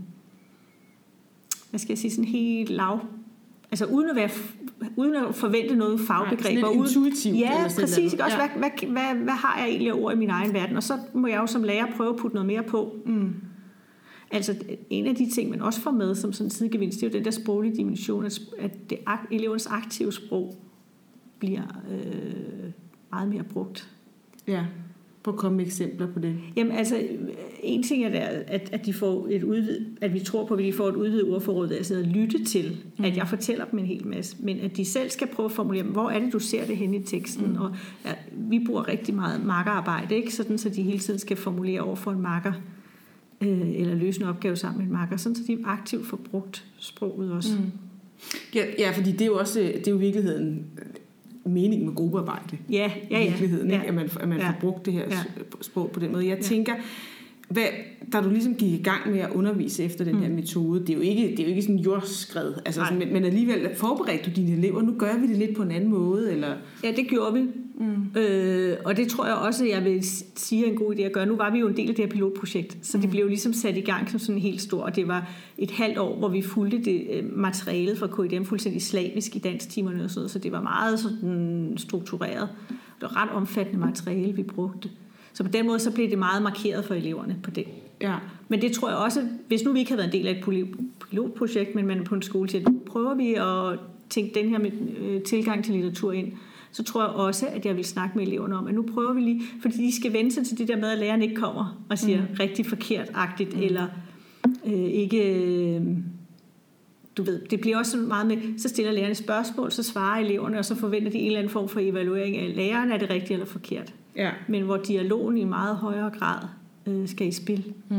hvad skal jeg sige? Sådan helt lav... Altså uden at, være, uden at forvente noget fagbegreb. Nej, sådan lidt intuitivt, Ja, eller præcis. Ikke? Også, Ja. hvad, hvad, hvad, hvad har jeg egentlig ord i min egen verden? Og så må jeg jo som lærer prøve at putte noget mere på. Mm. Altså en af de ting, man også får med som sådan en sidegevinst, det er jo den der sproglige dimension, at, det, elevernes aktive sprog bliver øh, meget mere brugt. Ja. Prøv at komme med eksempler på det. Jamen altså, en ting er, at, at, de får et udvid, at vi tror på, at de får et udvidet ordforråd, altså at lytte til, mm. at jeg fortæller dem en hel masse, men at de selv skal prøve at formulere, hvor er det, du ser det hen i teksten, mm. og ja, vi bruger rigtig meget makkerarbejde, ikke? Sådan, så de hele tiden skal formulere over for en makker, øh, eller løse en opgave sammen med en makker, sådan så de aktivt får brugt sproget også. Mm. Ja, ja, fordi det er jo også det er jo virkeligheden meningen med gruppearbejde. Ja, ja, ja. i virkeligheden, ja. ikke? at man, at man Ja. får brugt det her Ja. sprog på den måde. Jeg Ja. tænker, hvad, da du ligesom gik i gang med at undervise efter den her Mm. metode, det er jo ikke, det er jo ikke sådan jordskred, altså sådan, men, men alligevel forberedte du dine elever, nu gør vi det lidt på en anden måde, eller? Ja, det gjorde vi. Mm. Øh, og det tror jeg også, jeg vil sige er en god idé at gøre. Nu var vi jo en del af det her pilotprojekt, så det blev ligesom sat i gang som sådan helt stort. Og det var et halvt år, hvor vi fulgte det øh, materiale fra KIDM fuldstændig slavisk i dansktimerne og sådan noget, så det var meget sådan struktureret. Det var ret omfattende materiale, vi brugte. Så på den måde, så blev det meget markeret for eleverne på det. Ja. Men det tror jeg også, hvis nu vi ikke havde været en del af et pilotprojekt, men man er på en skole til, prøver vi at tænke den her med, øh, tilgang til litteratur ind, så tror jeg også, at jeg vil snakke med eleverne om, at nu prøver vi lige, fordi de skal vende sig til det der med, at læreren ikke kommer og siger mm. rigtig forkert-agtigt, mm. eller øh, ikke... Øh, du ved, det bliver også sådan meget med, så stiller lærerne spørgsmål, så svarer eleverne, og så forventer de en eller anden form for evaluering af læreren, er det rigtigt eller forkert. Ja. Men hvor dialogen i meget højere grad øh, skal i spil. Mm.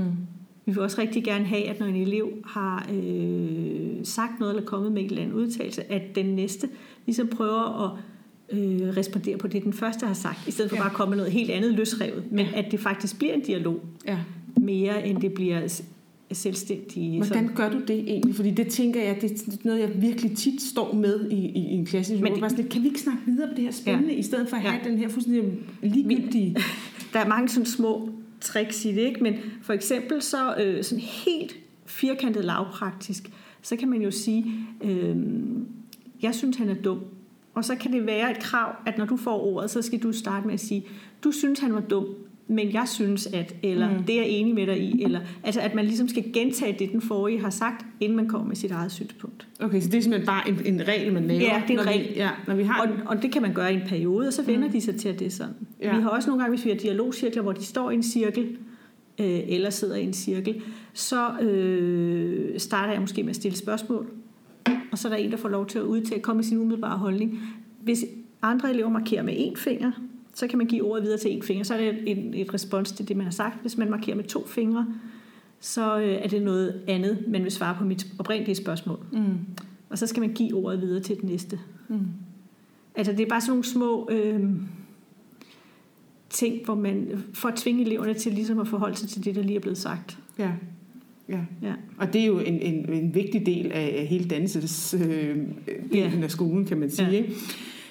Vi vil også rigtig gerne have, at når en elev har øh, sagt noget eller kommet med et eller andet udtalelse, at den næste ligesom prøver at øh, respondere på det, den første har sagt, i stedet for Ja. bare at komme med noget helt andet løsrevet. Men at det faktisk bliver en dialog ja. mere, end det bliver selvstændige. Hvordan gør du det egentlig? Fordi det tænker jeg, det er noget, jeg virkelig tit står med i, i, i en klasse. Men det- bare sådan, kan vi ikke snakke videre på det her spændende, ja. i stedet for at have Ja. den her fuldstændig ligegyldige... Der er mange sådan små tricks i det, ikke? men for eksempel så øh, sådan helt firkantet lavpraktisk, så kan man jo sige, øh, jeg synes, han er dum. Og så kan det være et krav, at når du får ordet, så skal du starte med at sige, du synes, han var dum, men jeg synes at, eller mm. det er jeg enig med dig i, eller altså at man ligesom skal gentage det, den forrige har sagt, inden man kommer med sit eget synspunkt. Okay, så det er simpelthen bare en, en regel, man laver? Ja, det er en regel. Vi, ja, når vi har Og, den. og det kan man gøre i en periode, og så vender mm. de sig til, at det er sådan. Ja. Vi har også nogle gange, hvis vi har dialogcirkler, hvor de står i en cirkel, øh, eller sidder i en cirkel, så øh, starter jeg måske med at stille spørgsmål, og så er der en, der får lov til at udtale, komme med sin umiddelbare holdning. Hvis andre elever markerer med én finger, så kan man give ordet videre til én finger, så er det et, et respons til det, man har sagt. Hvis man markerer med to fingre, så øh, er det noget andet, man vil svare på mit oprindelige spørgsmål. Mm. Og så skal man give ordet videre til den næste. Mm. Altså det er bare sådan nogle små øh, ting, hvor man får at tvinge eleverne til ligesom at forholde sig til det, der lige er blevet sagt. Ja. Ja. Ja. Og det er jo en, en, en vigtig del af hele dannelses øh, delen af skolen, kan man sige. Ja. Ikke?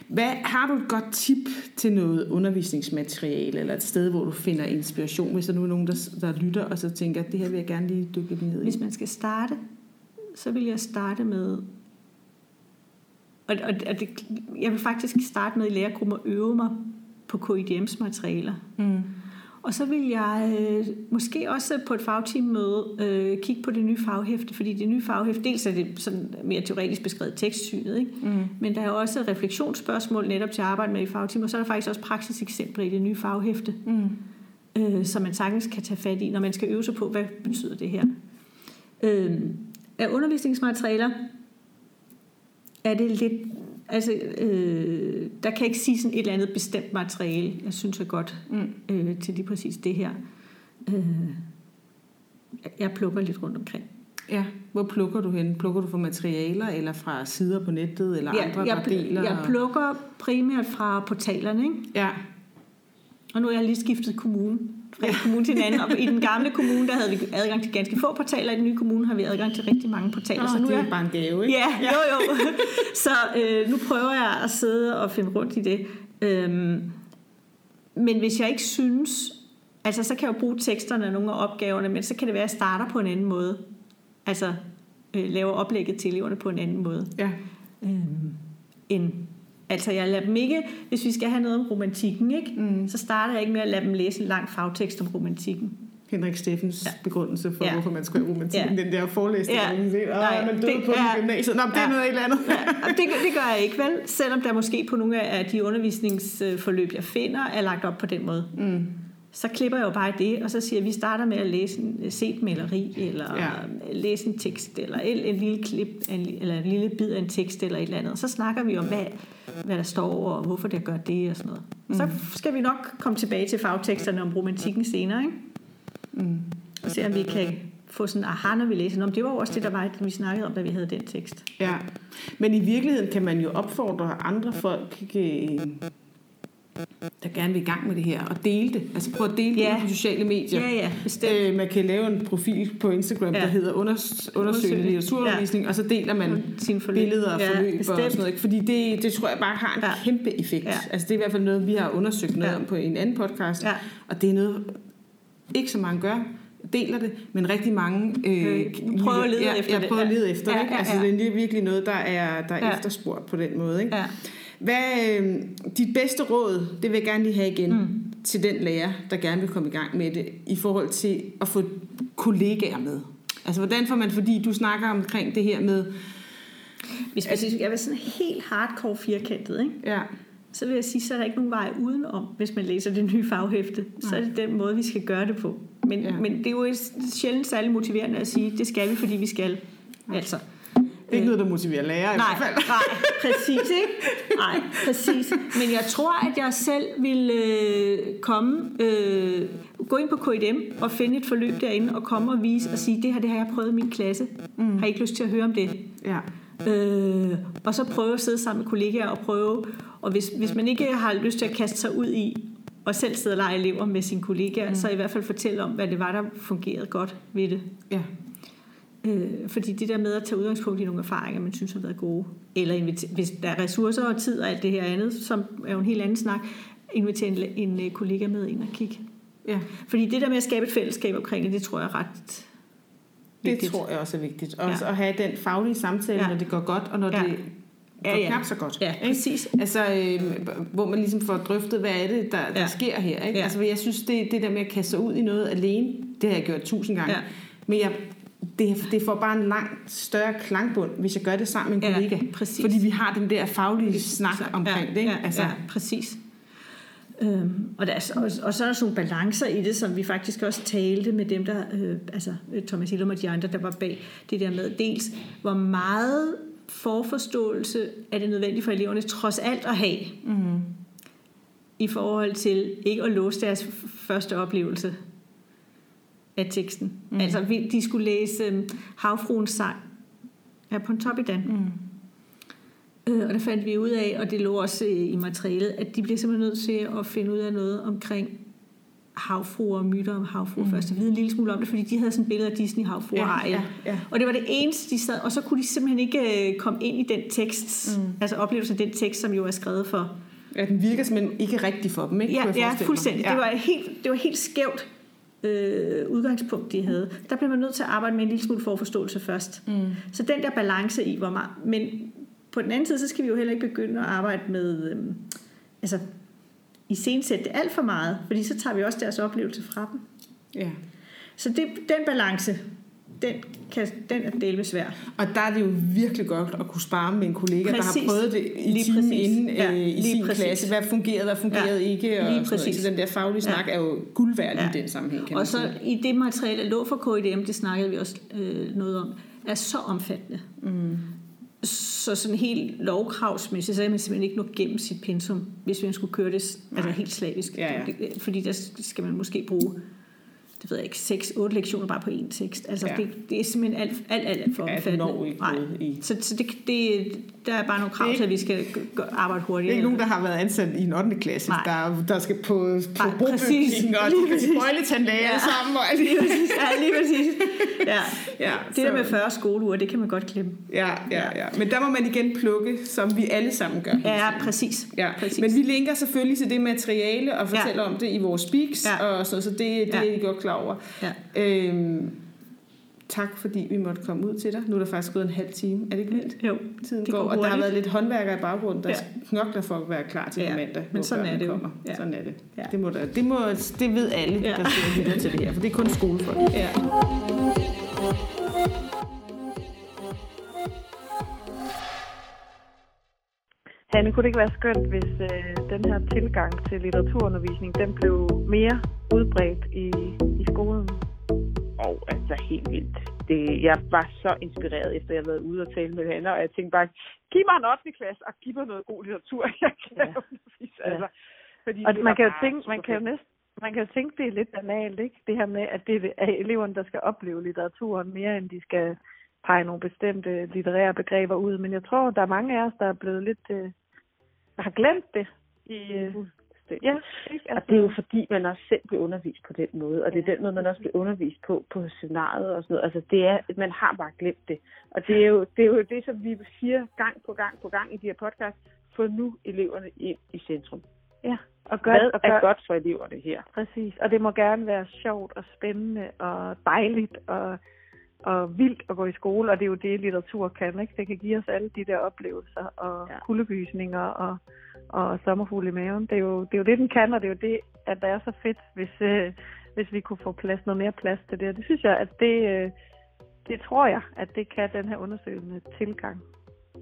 Hvad, har du et godt tip til noget undervisningsmateriale, eller et sted, hvor du finder inspiration, hvis der nu er nogen, der, der lytter, og så tænker, at det her vil jeg gerne lige dykke ned i? Hvis man skal starte, så vil jeg starte med... Og, og, og det, jeg vil faktisk starte med i lærergruppen at øve mig på KIDM's materialer. Mm. Og så vil jeg øh, måske også på et fagteammøde øh, kigge på det nye faghæfte, fordi det nye faghæfte, dels er det sådan mere teoretisk beskrevet tekstsynet, ikke? Mm. men der er også refleksionsspørgsmål netop til at arbejde med i fagteam, og så er der faktisk også praksiseksempler i det nye faghæfte, Mm. øh, som man sagtens kan tage fat i, når man skal øve sig på, hvad betyder det her. Øh, af undervisningsmaterialer er det lidt... Altså, øh, der kan jeg ikke sige sådan et eller andet bestemt materiale, jeg synes er godt Mm. øh, til lige præcis det her. Øh, jeg plukker lidt rundt omkring. Ja, hvor plukker du hen? Plukker du fra materialer, eller fra sider på nettet, eller Ja, andre, jeg, der deler? jeg plukker primært fra portalerne, ikke? Ja, Og nu har jeg lige skiftet kommune fra en kommune til en anden. Og i den gamle kommune, der havde vi adgang til ganske få portaler. I den nye kommune har vi adgang til rigtig mange portaler. Nå, så nu det er jeg, bare en gave, ikke? Ja, jo jo. Så øh, nu prøver jeg at sidde og finde rundt i det. Øhm, men hvis jeg ikke synes... Altså, så kan jeg jo bruge teksterne af nogle af opgaverne, men så kan det være, at jeg starter på en anden måde. Altså, øh, laver oplægget til eleverne på en anden måde. Ja. Øhm, end, altså, jeg lader dem ikke... Hvis vi skal have noget om romantikken, ikke? Mm. så starter jeg ikke med at lade dem læse en lang fagtekst om romantikken. Henrik Steffens ja. begrundelse for, ja. Hvorfor man skal have romantik. Ja. Den der forelæsning, Ja. man siger, Nej, man døde det på ja. gymnasiet. Nå, det er noget helt andet. Ja, det, det gør jeg ikke, vel? Selvom der måske på nogle af de undervisningsforløb, jeg finder, er lagt op på den måde. Mm. Så klipper jeg jo bare det, og så siger jeg, at vi starter med at læse en, se et maleri, eller Ja. læse en tekst, eller en, en lille klip, en, eller en lille bid af en tekst, eller et eller andet. Og så snakker vi om, hvad, hvad der står, og hvorfor det gør det, og sådan noget. Mm. Så skal vi nok komme tilbage til fagteksterne om romantikken senere, ikke? Mm. Og se, om vi kan få sådan, aha, når vi læser. Men det var jo også det, der var, vi snakkede om, da vi havde den tekst. Ja, men i virkeligheden kan man jo opfordre andre folk, der gerne vil i gang med det her, og dele det. Altså prøv at dele Ja. det på sociale medier. Ja, ja, bestemt. Øh, man kan lave en profil på Instagram, ja. Ja. der hedder unders- undersøgende litteraturundervisning, ja. og så deler man Sin forløb. billeder og Ja, forløb og sådan bestemt. noget. Fordi det, det tror jeg bare har en ja. Ja. kæmpe effekt. Ja. Altså det er i hvert fald noget, vi har undersøgt noget ja. Ja. om på en anden podcast, Ja. og det er noget, ikke så mange gør, deler det, men rigtig mange øh, Øh, prøver at lede ja, efter ja, det. prøver at Ja. lede efter Ja, det. Ikke? ja, Altså ja. det er virkelig noget, der er, der er Ja. efterspurgt på den måde. Ikke? Ja. Hvad øh, dit bedste råd, det vil jeg gerne lige have igen, mm. Til den lærer, der gerne vil komme i gang med det, i forhold til at få kollegaer med. Altså hvordan får man, fordi du snakker omkring det her med, Hvis man synes, jeg vil sådan helt hardcore firkantet, ikke? ja, så vil jeg sige, så er der ikke nogen vej udenom, hvis man læser det nye faghæfte. Så er det den måde, vi skal gøre det på. Men, ja. men det er jo sjældent særlig motiverende at sige, det skal vi, fordi vi skal. Altså. Det er ikke noget, der motiverer lærer i nej, hvert fald. Nej, præcis, ikke? Nej, præcis. Men jeg tror, at jeg selv vil øh, komme, øh, gå ind på KIDM og finde et forløb derinde og komme og vise og sige, det her, det har jeg prøvet i min klasse. Mm. Har I ikke lyst til at høre om det? Ja. Øh, og så prøve at sidde sammen med kollegaer og prøve, og hvis, hvis man ikke har lyst til at kaste sig ud i og selv sidde og lege elever med sine kollegaer, mm. så i hvert fald fortælle om, hvad det var, der fungerede godt ved det. Ja. Øh, fordi det der med at tage udgangspunkt i nogle erfaringer, man synes har været gode, eller hvis der er ressourcer og tid og alt det her andet, som er jo en helt anden snak, invitere en, en øh, kollega med ind og kigge. Ja. Fordi det der med at skabe et fællesskab omkring det, det tror jeg er ret Det vigtigt. tror jeg også er vigtigt. Også Ja. at have den faglige samtale, Ja. når det går godt, og når Ja. det går Ja, ja. knap så godt. Ja, ikke? præcis. Altså, øh, hvor man ligesom får drøftet, hvad er det, der, der Ja. sker her. Ikke? Ja. Altså, jeg synes, det, det der med at kaste sig ud i noget alene, det har jeg gjort tusind gange. Ja. Men jeg, det, det får bare en langt større klangbund, hvis jeg gør det sammen med en Ja, kollega. præcis. Fordi vi har den der faglige snak omkring ja, det. Ikke? Ja, altså, ja, præcis. Øhm, og, der er, så- og, og så er der sådan nogle balancer i det, som vi faktisk også talte med dem, der, øh, altså øh, Thomas Hillum og de andre, der var bag det der med, dels hvor meget forforståelse er det nødvendigt for eleverne trods alt at have, mm. i forhold til ikke at låse deres første oplevelse af teksten. Mm. Altså, vi- de skulle læse øh, Havfruens sang af Pontoppidan. Mm. Øh, og der fandt vi ud af, og det lå også øh, i materialet, at de bliver simpelthen nødt til at finde ud af noget omkring havfruer og myter om havfruer mm. først, og vide en lille smule om det, fordi de havde sådan et billede af Disney havfruer Ja, ja, ja. Og det var det eneste, de sad, og så kunne de simpelthen ikke øh, komme ind i den tekst, mm. altså oplevelsen af den tekst, som jo er skrevet for. ja, den virker simpelthen ikke rigtig for dem, ikke? Ja, ja fuldstændig. Det var helt, det var helt skævt øh, udgangspunkt, de havde. Der blev man nødt til at arbejde med en lille smule forforståelse først. Mm. Så den der balance i, hvor meget... Men på den anden side, så skal vi jo heller ikke begynde at arbejde med... Øh, altså, i det alt for meget, fordi så tager vi også deres oplevelse fra dem. Ja. Så det, den balance, den, kan, den er delvis svær. Og der er det jo virkelig godt at kunne spare med en kollega, Præcis. der har prøvet det i Lige timen præcis. inden Ja, øh, i lige sin præcis. klasse. Hvad fungerede, hvad fungerede Ja, ikke? Og lige præcis. Så den der faglige snak Ja. er jo guld værd Ja. i den sammenhæng, kan Og så i det materiale, der lå for KIDM, det snakkede vi også øh, noget om, er så omfattende. Mm. Så sådan helt lovkravsmæssigt, så er man simpelthen ikke nå gennem sit pensum, hvis man skulle køre det altså helt slavisk. Ja, ja. Fordi der skal man måske bruge det ved jeg ikke, 6-8 lektioner bare på én tekst. Altså, Ja. ja. det, det er simpelthen alt, alt, alt, alt for Ja, omfattende. når ikke Nej. i- Så, så det, det, der er bare nogle krav Det til, at vi skal arbejde Det hurtigere. er ikke nogen, der har været ansat i en 8. klasse, Nej. der, der skal på, på Nej, præcis. og de kan præcis. sprøjletandlæge Ja. ja. sammen. Og Lige præcis. Ja, lige præcis. Ja. Ja, det så- der med 40 skoleuger, det kan man godt glemme. Ja, ja, ja. Men der må man igen plukke, som vi alle sammen gør. Ja, præcis. Ja, præcis. men vi linker selvfølgelig til det materiale og fortæller ja. om det i vores speaks Ja. og noget, så det, det Ja. er I godt klar over. Ja. Øhm, tak fordi vi måtte komme ud til dig. Nu er der faktisk gået en halv time. Er det ikke vildt? Jo, Tiden det går, går og der har hurtigt. været lidt håndværkere i baggrunden, der Ja. knokler for at være klar til Ja, mandag. men sådan er det jo. Ja. Sådan er det. Ja. Det, må der, det, må, det ved alle, Ja. ja. der sidder og lytter til det her, for det er kun skolefolk. Ja. Hanne, kunne det ikke være skønt, hvis øh, den her tilgang til litteraturundervisning, den blev mere udbredt i, i skolen? Og altså helt vildt. Det, jeg var så inspireret, efter jeg havde været ude og tale med hende, og jeg tænkte bare, giv mig en 8. klasse, og giv mig noget god litteratur, jeg kan Ja. ja. undervise. Altså, fordi Og man kan, jo tænke, man kan jo næsten man kan jo tænke, det er lidt banalt, ikke? Det her med, at det er eleverne, der skal opleve litteraturen mere, end de skal pege nogle bestemte litterære begreber ud. Men jeg tror, der er mange af os, der er blevet lidt... Øh, har glemt det. I, øh, ja, ikke? Og det er jo fordi, man også selv bliver undervist på den måde, og det er den måde, man også bliver undervist på på seminariet og sådan noget. Altså, det er, man har bare glemt det. Og det er jo det, er jo det som vi siger gang på gang på gang i de her podcast. Få nu eleverne ind i centrum. Ja, og gør, Hvad og er gør, godt for eleverne her? Præcis, og det må gerne være sjovt og spændende og dejligt og, og vildt at gå i skole, og det er jo det, litteratur kan, ikke? Det kan give os alle de der oplevelser og Ja. kuldegysninger og, og sommerfugle i maven. Det er, jo, det er jo det, den kan, og det er jo det, at det er så fedt, hvis, øh, hvis vi kunne få plads, noget mere plads til det. Og det synes jeg, at det, øh, det tror jeg, at det kan den her undersøgende tilgang.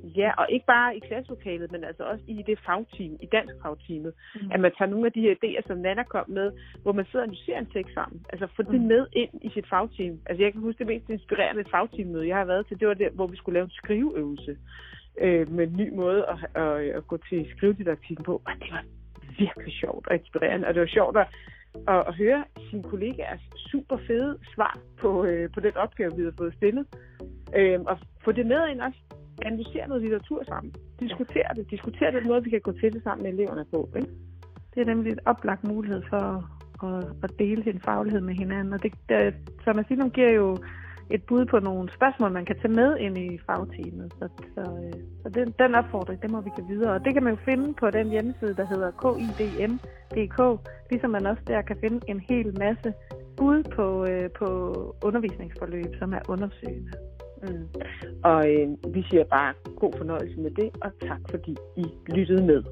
Ja, og ikke bare i klasselokalet, men altså også i det fagteam, i dansk fagteamet. Mm. At man tager nogle af de her idéer, som Nana kom med, hvor man sidder og analyserer en tekst sammen. Altså få mm. det med ind i sit fagteam. Altså jeg kan huske det mest inspirerende fagteammøde, jeg har været til, det var der, hvor vi skulle lave en skriveøvelse øh, med en ny måde at, at, at gå til skrivedidaktikken på. Og det var virkelig sjovt og inspirerende. Og det var sjovt at, at, at høre sine kollegaers super fede svar på, øh, på den opgave, vi havde fået stillet. Øh, og få det med ind også analysere noget litteratur sammen. Diskutere det. Diskutere den måde, vi kan gå til det sammen med eleverne på. Ikke? Det er nemlig et oplagt mulighed for at, at dele sin faglighed med hinanden. Og det, som jeg siger, giver jo et bud på nogle spørgsmål, man kan tage med ind i fagteamet. Så, så, øh, så den, den opfordring, det må vi give videre. Og det kan man jo finde på den hjemmeside, der hedder kidm.dk, ligesom man også der kan finde en hel masse bud på, øh, på undervisningsforløb, som er undersøgende. Mm. Og øh, vi siger bare god fornøjelse med det, og tak fordi I lyttede med.